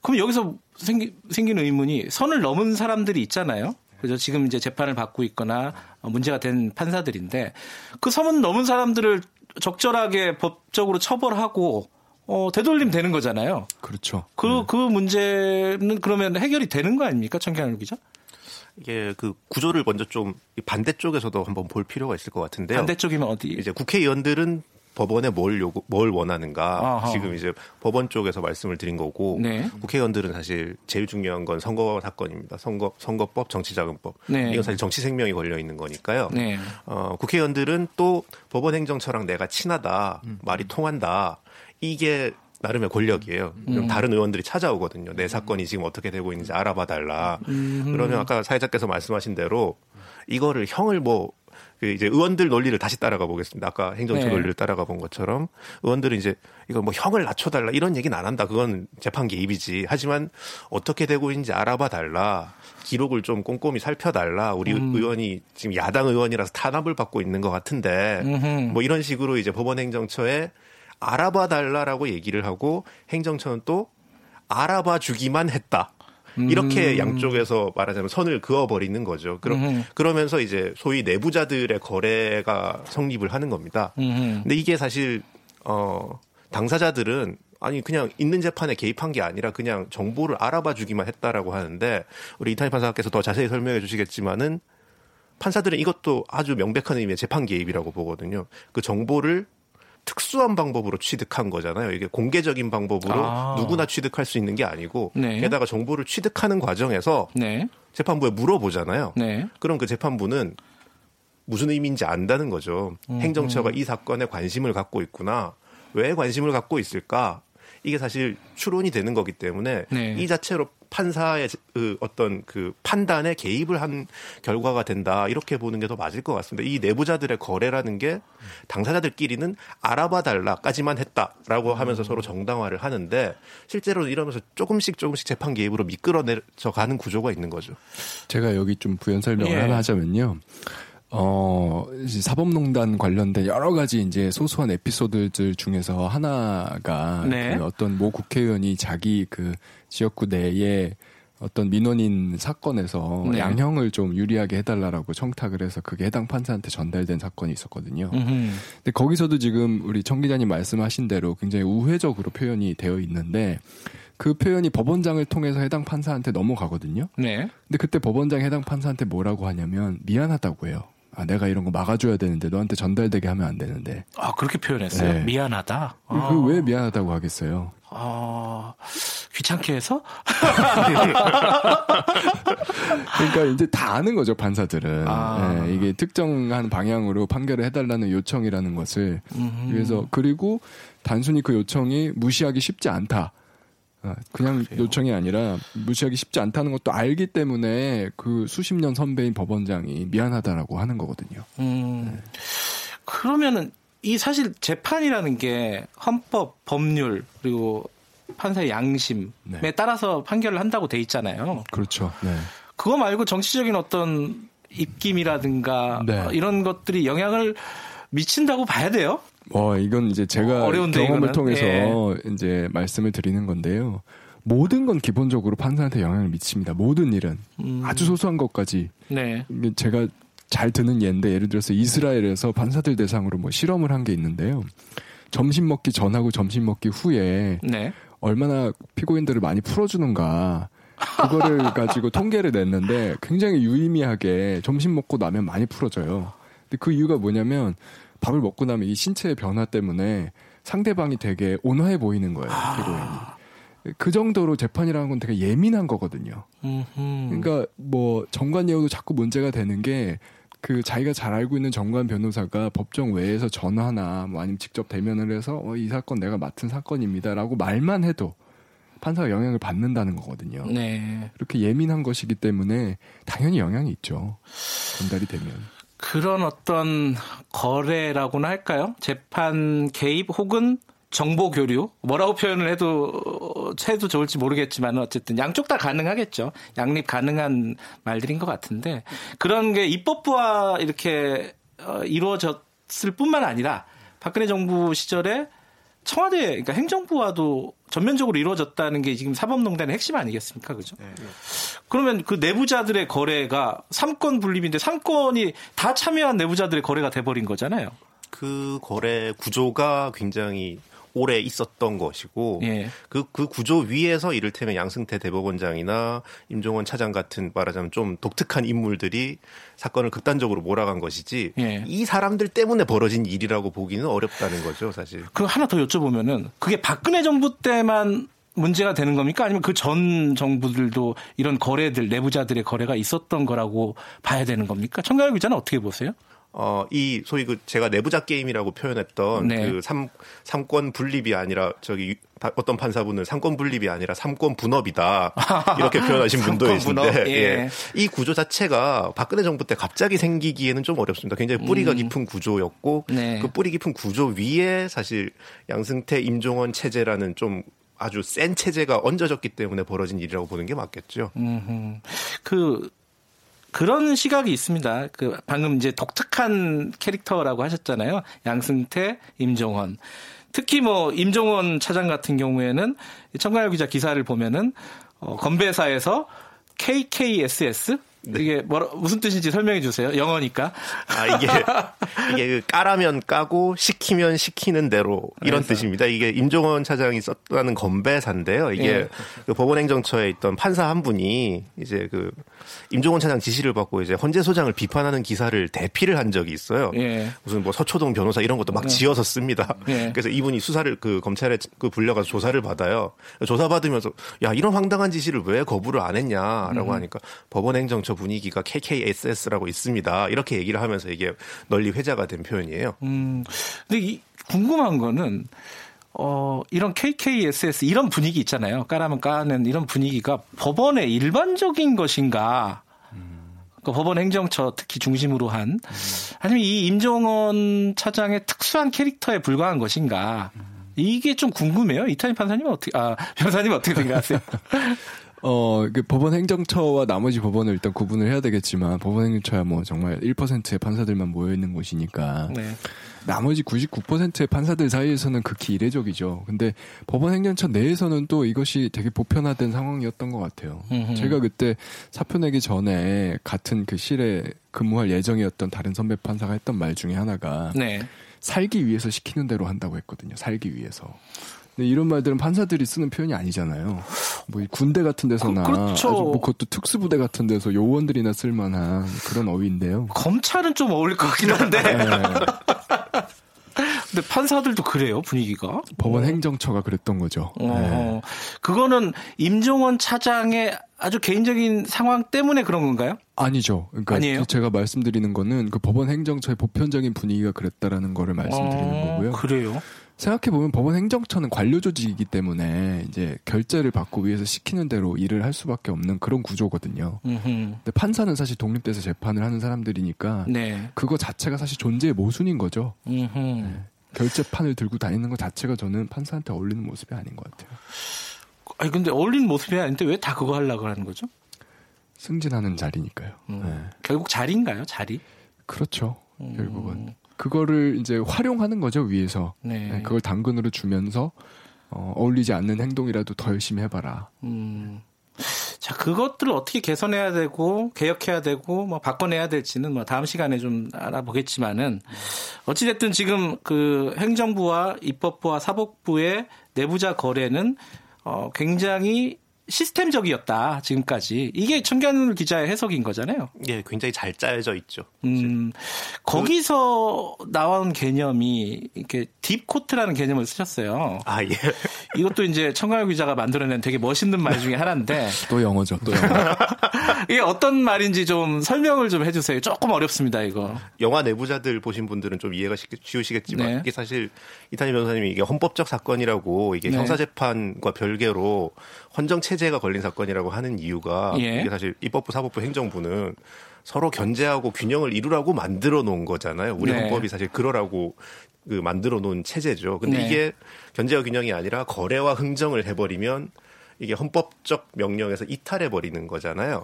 [SPEAKER 2] 그럼 여기서 생기, 생기는 의문이 선을 넘은 사람들이 있잖아요. 그래서 지금 이제 재판을 받고 있거나 문제가 된 판사들인데 그 선을 넘은 사람들을 적절하게 법적으로 처벌하고 어, 되돌림 되는 거잖아요.
[SPEAKER 13] 그렇죠.
[SPEAKER 2] 그, 네. 그 문제는 그러면 해결이 되는 거 아닙니까? 청경환 기자?
[SPEAKER 14] 이게 그 구조를 먼저 좀 반대쪽에서도 한번 볼 필요가 있을 것 같은데요.
[SPEAKER 2] 반대쪽이면 어디?
[SPEAKER 14] 이제 국회의원들은 법원에 뭘 요구, 뭘 원하는가 아하. 지금 이제 법원 쪽에서 말씀을 드린 거고 네. 국회의원들은 사실 제일 중요한 건 선거 사건입니다. 선거 선거법, 정치자금법 네. 이건 사실 정치 생명이 걸려 있는 거니까요. 네. 어, 국회의원들은 또 법원 행정처랑 내가 친하다, 음. 말이 통한다. 이게 나름의 권력이에요. 음. 다른 의원들이 찾아오거든요. 내 사건이 지금 어떻게 되고 있는지 알아봐 달라. 음. 그러면 아까 사회자께서 말씀하신 대로 이거를 형을 뭐그 이제 의원들 논리를 다시 따라가 보겠습니다. 아까 행정처 네. 논리를 따라가 본 것처럼 의원들은 이제 이거 뭐 형을 낮춰달라 이런 얘기는 안 한다. 그건 재판 개입이지. 하지만 어떻게 되고 있는지 알아봐 달라. 기록을 좀 꼼꼼히 살펴달라. 우리 음. 의원이 지금 야당 의원이라서 탄압을 받고 있는 것 같은데 음흠. 뭐 이런 식으로 이제 법원행정처에 알아봐 달라라고 얘기를 하고 행정처는 또 알아봐 주기만 했다. 이렇게 음. 양쪽에서 말하자면 선을 그어버리는 거죠. 그러, 음. 그러면서 이제 소위 내부자들의 거래가 성립을 하는 겁니다. 음. 근데 이게 사실 어 당사자들은 아니 그냥 있는 재판에 개입한 게 아니라 그냥 정보를 알아봐 주기만 했다라고 하는데 우리 이탄희 판사께서 더 자세히 설명해 주시겠지만은 판사들은 이것도 아주 명백한 의미의 재판 개입이라고 보거든요. 그 정보를 특수한 방법으로 취득한 거잖아요. 이게 공개적인 방법으로 아. 누구나 취득할 수 있는 게 아니고 네. 게다가 정보를 취득하는 과정에서 네. 재판부에 물어보잖아요. 네. 그럼 그 재판부는 무슨 의미인지 안다는 거죠. 음, 행정처가 음. 이 사건에 관심을 갖고 있구나. 왜 관심을 갖고 있을까? 이게 사실 추론이 되는 거기 때문에 네. 이 자체로 판사의 그 어떤 그 판단에 개입을 한 결과가 된다 이렇게 보는 게 더 맞을 것 같습니다. 이 내부자들의 거래라는 게 당사자들끼리는 알아봐 달라까지만 했다라고 하면서 서로 정당화를 하는데 실제로 이러면서 조금씩 조금씩 재판 개입으로 미끄러내져 가는 구조가 있는 거죠.
[SPEAKER 13] 제가 여기 좀 부연 설명을 예. 하나 하자면요. 어, 사법농단 관련된 여러 가지 이제 소소한 에피소드들 중에서 하나가 네. 그 어떤 모 국회의원이 자기 그 지역구 내에 어떤 민원인 사건에서 네. 양형을 좀 유리하게 해달라라고 청탁을 해서 그게 해당 판사한테 전달된 사건이 있었거든요. 음흠. 근데 거기서도 지금 우리 청 기자님 말씀하신 대로 굉장히 우회적으로 표현이 되어 있는데 그 표현이 법원장을 통해서 해당 판사한테 넘어가거든요. 네. 근데 그때 법원장이 해당 판사한테 뭐라고 하냐면 미안하다고 해요. 아, 내가 이런 거 막아줘야 되는데 너한테 전달되게 하면 안 되는데.
[SPEAKER 2] 아 그렇게 표현했어요. 네. 미안하다.
[SPEAKER 13] 아. 그왜 미안하다고 하겠어요?
[SPEAKER 2] 아 귀찮게 해서? [laughs]
[SPEAKER 13] 그러니까 이제 다 아는 거죠 판사들은. 아. 네, 이게 특정한 방향으로 판결을 해달라는 요청이라는 것을. 음흠. 그래서 그리고 단순히 그 요청이 무시하기 쉽지 않다. 아, 그냥 그래요. 요청이 아니라 무시하기 쉽지 않다는 것도 알기 때문에 그 수십 년 선배인 법원장이 미안하다라고 하는 거거든요. 음, 네.
[SPEAKER 2] 그러면은 이 사실 재판이라는 게 헌법, 법률 그리고 판사의 양심에 네. 따라서 판결을 한다고 돼 있잖아요.
[SPEAKER 13] 그렇죠. 네.
[SPEAKER 2] 그거 말고 정치적인 어떤 입김이라든가 네. 이런 것들이 영향을 미친다고 봐야 돼요?
[SPEAKER 13] 어, 이건 이제 제가 어려운데, 경험을 이거는? 통해서 예. 이제 말씀을 드리는 건데요. 모든 건 기본적으로 판사한테 영향을 미칩니다. 모든 일은 음. 아주 소소한 것까지. 네. 제가 잘 드는 예인데 예를 들어서 이스라엘에서 판사들 대상으로 뭐 실험을 한 게 있는데요. 점심 먹기 전하고 점심 먹기 후에 네. 얼마나 피고인들을 많이 풀어주는가 그거를 [laughs] 가지고 통계를 냈는데 굉장히 유의미하게 점심 먹고 나면 많이 풀어져요. 근데 그 이유가 뭐냐면 밥을 먹고 나면 이 신체의 변화 때문에 상대방이 되게 온화해 보이는 거예요, 피고인이. 그 정도로 재판이라는 건 되게 예민한 거거든요. 그러니까 뭐 정관 예우도 자꾸 문제가 되는 게 그 자기가 잘 알고 있는 정관 변호사가 법정 외에서 전화나 뭐 아니면 직접 대면을 해서 어, 이 사건 내가 맡은 사건입니다라고 말만 해도 판사가 영향을 받는다는 거거든요. 네. 그렇게 예민한 것이기 때문에 당연히 영향이 있죠. 전달이 되면.
[SPEAKER 2] 그런 어떤 거래라고나 할까요? 재판 개입 혹은 정보 교류 뭐라고 표현을 해도 해도 좋을지 모르겠지만 어쨌든 양쪽 다 가능하겠죠. 양립 가능한 말들인 것 같은데 그런 게 입법부와 이렇게 어, 이루어졌을 뿐만 아니라 박근혜 정부 시절에 청와대 그러니까 행정부와도 전면적으로 이루어졌다는 게 지금 사법농단의 핵심 아니겠습니까? 그죠? 네. 그러면 그 내부자들의 거래가 삼권 분립인데 삼권이 다 참여한 내부자들의 거래가 돼버린 거잖아요.
[SPEAKER 14] 그 거래 구조가 굉장히 오래 있었던 것이고 예. 그, 그 구조 위에서 이를테면 양승태 대법원장이나 임종원 차장 같은 말하자면 좀 독특한 인물들이 사건을 극단적으로 몰아간 것이지 예. 이 사람들 때문에 벌어진 일이라고 보기는 어렵다는 거죠 사실.
[SPEAKER 2] 그 하나 더 여쭤보면은 그게 박근혜 정부 때만 문제가 되는 겁니까? 아니면 그 전 정부들도 이런 거래들 내부자들의 거래가 있었던 거라고 봐야 되는 겁니까? 청가열 기자는 어떻게 보세요?
[SPEAKER 14] 어, 이 소위 그 제가 내부자 게임이라고 표현했던 네. 그 삼, 삼권 분립이 아니라 저기 어떤 판사분은 삼권 분립이 아니라 삼권 분업이다. [laughs] 이렇게 표현하신 분도 계신데 예. 예. 이 구조 자체가 박근혜 정부 때 갑자기 생기기에는 좀 어렵습니다. 굉장히 뿌리가 음. 깊은 구조였고 네. 그 뿌리 깊은 구조 위에 사실 양승태 임종원 체제라는 좀 아주 센 체제가 얹어졌기 때문에 벌어진 일이라고 보는 게 맞겠죠. 음흠.
[SPEAKER 2] 그 그런 시각이 있습니다. 그 방금 이제 독특한 캐릭터라고 하셨잖아요. 양승태, 임종원. 특히 뭐 임종원 차장 같은 경우에는 청가열 기자 기사를 보면은 어, 건배사에서 KKSS 네. 이게 뭐 무슨 뜻인지 설명해 주세요. 영어니까.
[SPEAKER 14] 아 이게 이게 그 까라면 까고 시키면 시키는 대로 이런 그래서. 뜻입니다. 이게 임종원 차장이 썼다는 건배사인데요. 이게 예. 그 법원행정처에 있던 판사 한 분이 이제 그 임종원 차장 지시를 받고 이제 헌재 소장을 비판하는 기사를 대피를 한 적이 있어요. 예. 무슨 뭐 서초동 변호사 이런 것도 막 예. 지어서 씁니다. 예. 그래서 이분이 수사를 그 검찰에 그 불려가서 조사를 받아요. 조사 받으면서 야 이런 황당한 지시를 왜 거부를 안 했냐라고 음. 하니까 법원행정처 저 분위기가 KKSS라고 있습니다. 이렇게 얘기를 하면서 이게 널리 회자가 된 표현이에요. 음,
[SPEAKER 2] 근데 이, 궁금한 거는 어, 이런 KKSS 이런 분위기 있잖아요. 까라면 까는 이런 분위기가 법원의 일반적인 것인가? 그 법원 행정처 특히 중심으로 한 아니면 이 임종원 차장의 특수한 캐릭터에 불과한 것인가? 이게 좀 궁금해요. 이탄희 판사님은 어떻게 아 변호사님 어떻게 생각하세요? [laughs]
[SPEAKER 13] 어, 그 법원 행정처와 나머지 법원을 일단 구분을 해야 되겠지만 법원 행정처야 뭐 정말 1%의 판사들만 모여 있는 곳이니까 네. 나머지 99%의 판사들 사이에서는 극히 이례적이죠. 근데 법원 행정처 내에서는 또 이것이 되게 보편화된 상황이었던 것 같아요. 음흠. 제가 그때 사표 내기 전에 같은 그 실에 근무할 예정이었던 다른 선배 판사가 했던 말 중에 하나가 네. 살기 위해서 시키는 대로 한다고 했거든요. 살기 위해서. 네, 이런 말들은 판사들이 쓰는 표현이 아니잖아요. 뭐 군대 같은 데서나 그, 그렇죠. 뭐 그것도 특수부대 같은 데서 요원들이나 쓸만한 그런 어휘인데요.
[SPEAKER 2] 검찰은 좀 어울릴 것 같긴 한데. 네. [laughs] 근데 판사들도 그래요 분위기가.
[SPEAKER 13] 법원 행정처가 그랬던 거죠. 어, 네.
[SPEAKER 2] 그거는 임종원 차장의 아주 개인적인 상황 때문에 그런 건가요?
[SPEAKER 13] 아니죠. 그러니까 아니에요? 제가 말씀드리는 거는 그 법원 행정처의 보편적인 분위기가 그랬다라는 거를 말씀드리는 어, 거고요.
[SPEAKER 2] 그래요?
[SPEAKER 13] 생각해 보면 법원 행정처는 관료 조직이기 때문에 이제 결재를 받고 위에서 시키는 대로 일을 할 수밖에 없는 그런 구조거든요. 음흠. 근데 판사는 사실 독립돼서 재판을 하는 사람들이니까 네. 그거 자체가 사실 존재의 모순인 거죠. 네. 결재판을 들고 다니는 것 자체가 저는 판사한테 어울리는 모습이 아닌 것 같아요.
[SPEAKER 2] 아니 근데 어울리는 모습이 아닌데 왜 다 그거 하려고 하는 거죠?
[SPEAKER 13] 승진하는 자리니까요.
[SPEAKER 2] 음. 네. 결국 자리인가요? 자리?
[SPEAKER 13] 그렇죠. 음. 결국은 그거를 이제 활용하는 거죠 위에서. 네. 네, 그걸 당근으로 주면서 어, 어울리지 않는 행동이라도 더 열심히 해봐라. 음.
[SPEAKER 2] 자, 그것들을 어떻게 개선해야 되고, 개혁해야 되고, 뭐, 바꿔내야 될지는 뭐, 다음 시간에 좀 알아보겠지만은, 어찌됐든 지금 그 행정부와 입법부와 사법부의 내부자 거래는, 어, 굉장히 시스템적이었다 지금까지 이게 청견 기자의 해석인 거잖아요.
[SPEAKER 14] 예, 굉장히 잘 짜여져 있죠.
[SPEAKER 2] 음, 거기서 나온 개념이 이렇게 딥코트라는 개념을 쓰셨어요.
[SPEAKER 14] 아 예. [laughs]
[SPEAKER 2] 이것도 이제 청강 기자가 만들어낸 되게 멋있는 말 중에 하나인데 [laughs]
[SPEAKER 13] 또 영어죠, 또 영어. [laughs]
[SPEAKER 2] 이게 어떤 말인지 좀 설명을 좀 해주세요. 조금 어렵습니다, 이거.
[SPEAKER 14] 영화 내부자들 보신 분들은 좀 이해가 쉬우시겠지만 네. 이게 사실 이탄희 변호사님이 이게 헌법적 사건이라고 이게 네. 형사재판과 별개로 헌정 체제가 걸린 사건이라고 하는 이유가 예. 이게 사실 입법부, 사법부, 행정부는 서로 견제하고 균형을 이루라고 만들어 놓은 거잖아요. 우리 네. 헌법이 사실 그러라고 그 만들어 놓은 체제죠. 근데 네. 이게 견제와 균형이 아니라 거래와 흥정을 해버리면 이게 헌법적 명령에서 이탈해 버리는 거잖아요.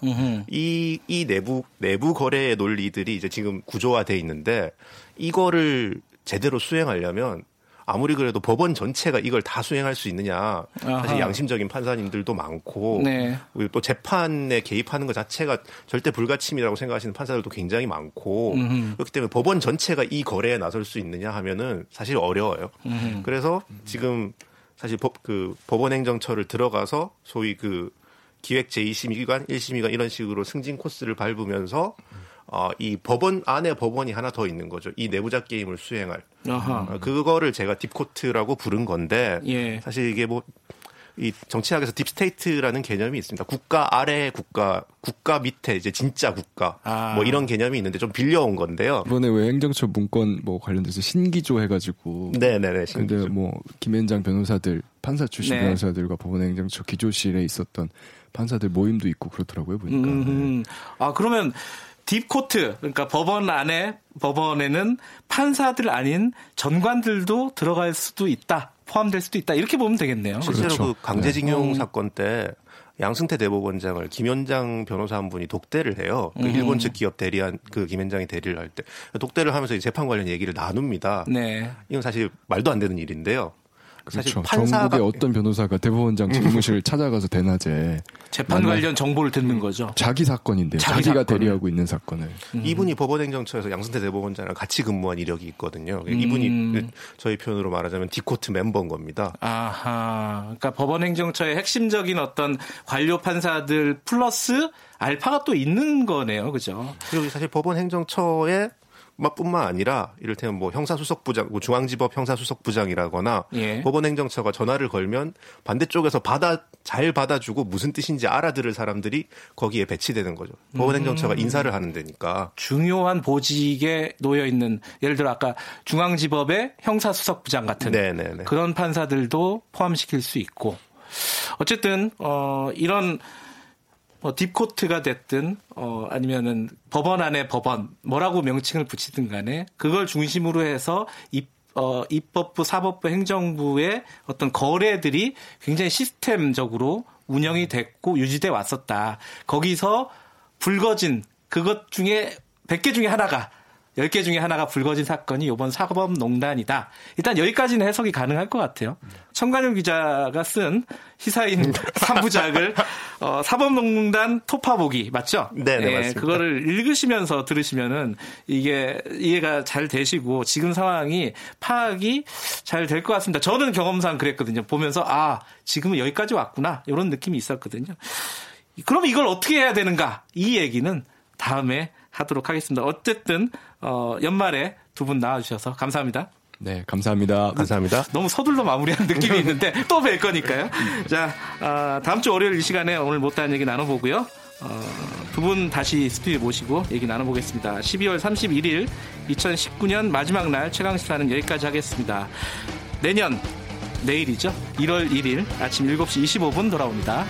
[SPEAKER 14] 이, 이 내부, 내부 거래의 논리들이 이제 지금 구조화돼 있는데 이거를 제대로 수행하려면 아무리 그래도 법원 전체가 이걸 다 수행할 수 있느냐 사실. 양심적인 판사님들도 많고 네. 그리고 또 재판에 개입하는 것 자체가 절대 불가침이라고 생각하시는 판사들도 굉장히 많고 음흠. 그렇기 때문에 법원 전체가 이 거래에 나설 수 있느냐 하면은 사실 어려워요. 음흠. 그래서 지금 사실 법, 그 법원 행정처를 들어가서 소위 그 기획 제2심의관, 1심의관 이런 식으로 승진 코스를 밟으면서 어, 이 법원 안에 법원이 하나 더 있는 거죠. 이 내부자 게임을 수행할. 아하. 어, 그거를 제가 deep court라고 부른 건데 예. 사실 이게 뭐 이 정치학에서 deep state라는 개념이 있습니다. 국가 아래 국가, 국가 밑에 이제 진짜 국가 아. 뭐 이런 개념이 있는데 좀 빌려온 건데요.
[SPEAKER 13] 이번에 왜 행정처 문건 뭐 관련돼서 신기조 해가지고.
[SPEAKER 14] 네네네.
[SPEAKER 13] 신기조. 근데 뭐 김앤장 변호사들 판사 출신 네. 변호사들과 법원행정처 기조실에 있었던 판사들 모임도 있고 그렇더라고요 보니까. 음,
[SPEAKER 2] 네. 아 그러면 딥코트 그러니까 법원 안에 법원에는 판사들 아닌 전관들도 들어갈 수도 있다 포함될 수도 있다 이렇게 보면 되겠네요.
[SPEAKER 14] 실제로 그렇죠. 그 강제징용 네. 사건 때 양승태 대법원장을 김현장 변호사 한 분이 독대를 해요. 그 음. 일본 측 기업 대리한 그 김현장이 대리를 할 때 독대를 하면서 재판 관련 얘기를 나눕니다. 네. 이건 사실 말도 안 되는 일인데요.
[SPEAKER 13] 그렇죠. 판사가... 전국의 어떤 변호사가 대법원장 집무실을 찾아가서 대낮에
[SPEAKER 2] 재판 관련 정보를 듣는 거죠.
[SPEAKER 13] 자기 사건인데 자기 가 대리하고 있는 사건을.
[SPEAKER 14] 음. 이분이 법원행정처에서 양승태 대법원장이랑 같이 근무한 이력이 있거든요. 음. 이분이 저희 표현으로 말하자면 디코트 멤버인 겁니다.
[SPEAKER 2] 아하. 그러니까 법원행정처의 핵심적인 어떤 관료 판사들 플러스 알파가 또 있는 거네요. 그죠?
[SPEAKER 14] 그리고 사실 법원행정처의 뿐만 아니라 이를테면 뭐 형사수석부장, 뭐 중앙지법 형사수석부장이라거나 예. 법원행정처가 전화를 걸면 반대쪽에서 받아 잘 받아주고 무슨 뜻인지 알아들을 사람들이 거기에 배치되는 거죠. 법원행정처가 음. 인사를 하는 데니까
[SPEAKER 2] 중요한 보직에 놓여 있는 예를 들어 아까 중앙지법의 형사수석부장 같은 네네네. 그런 판사들도 포함시킬 수 있고 어쨌든 어 이런 뭐 딥코트가 됐든 어 아니면은 법원 안에 법원 뭐라고 명칭을 붙이든 간에 그걸 중심으로 해서 입 어, 입법부, 사법부, 행정부의 어떤 거래들이 굉장히 시스템적으로 운영이 됐고 유지돼 왔었다. 거기서 불거진 그것 중에 100개 중에 하나가 10개 중에 하나가 불거진 사건이 이번 사법농단이다. 일단 여기까지는 해석이 가능할 것 같아요. 청관용 기자가 쓴 시사인 [laughs] 3부작을 어, 사법농단 토파보기 맞죠?
[SPEAKER 14] 네, 네, 맞습니다.
[SPEAKER 2] 그거를 읽으시면서 들으시면은 이게 이해가 잘 되시고 지금 상황이 파악이 잘 될 것 같습니다. 저는 경험상 그랬거든요. 보면서 아 지금은 여기까지 왔구나 이런 느낌이 있었거든요. 그럼 이걸 어떻게 해야 되는가? 이 얘기는 다음에 하도록 하겠습니다. 어쨌든 어, 연말에 두 분 나와주셔서 감사합니다.
[SPEAKER 13] 네, 감사합니다.
[SPEAKER 14] 감사합니다.
[SPEAKER 2] 너무 서둘러 마무리한 느낌이 있는데 또 뵐 거니까요. 자, 어, 다음 주 월요일 이 시간에 오늘 못다한 얘기 나눠보고요. 어, 두 분 다시 스튜디오 모시고 얘기 나눠보겠습니다. 12월 31일 2019년 마지막 날 최강시사는 여기까지 하겠습니다. 내년 내일이죠. 1월 1일 아침 7시 25분 돌아옵니다.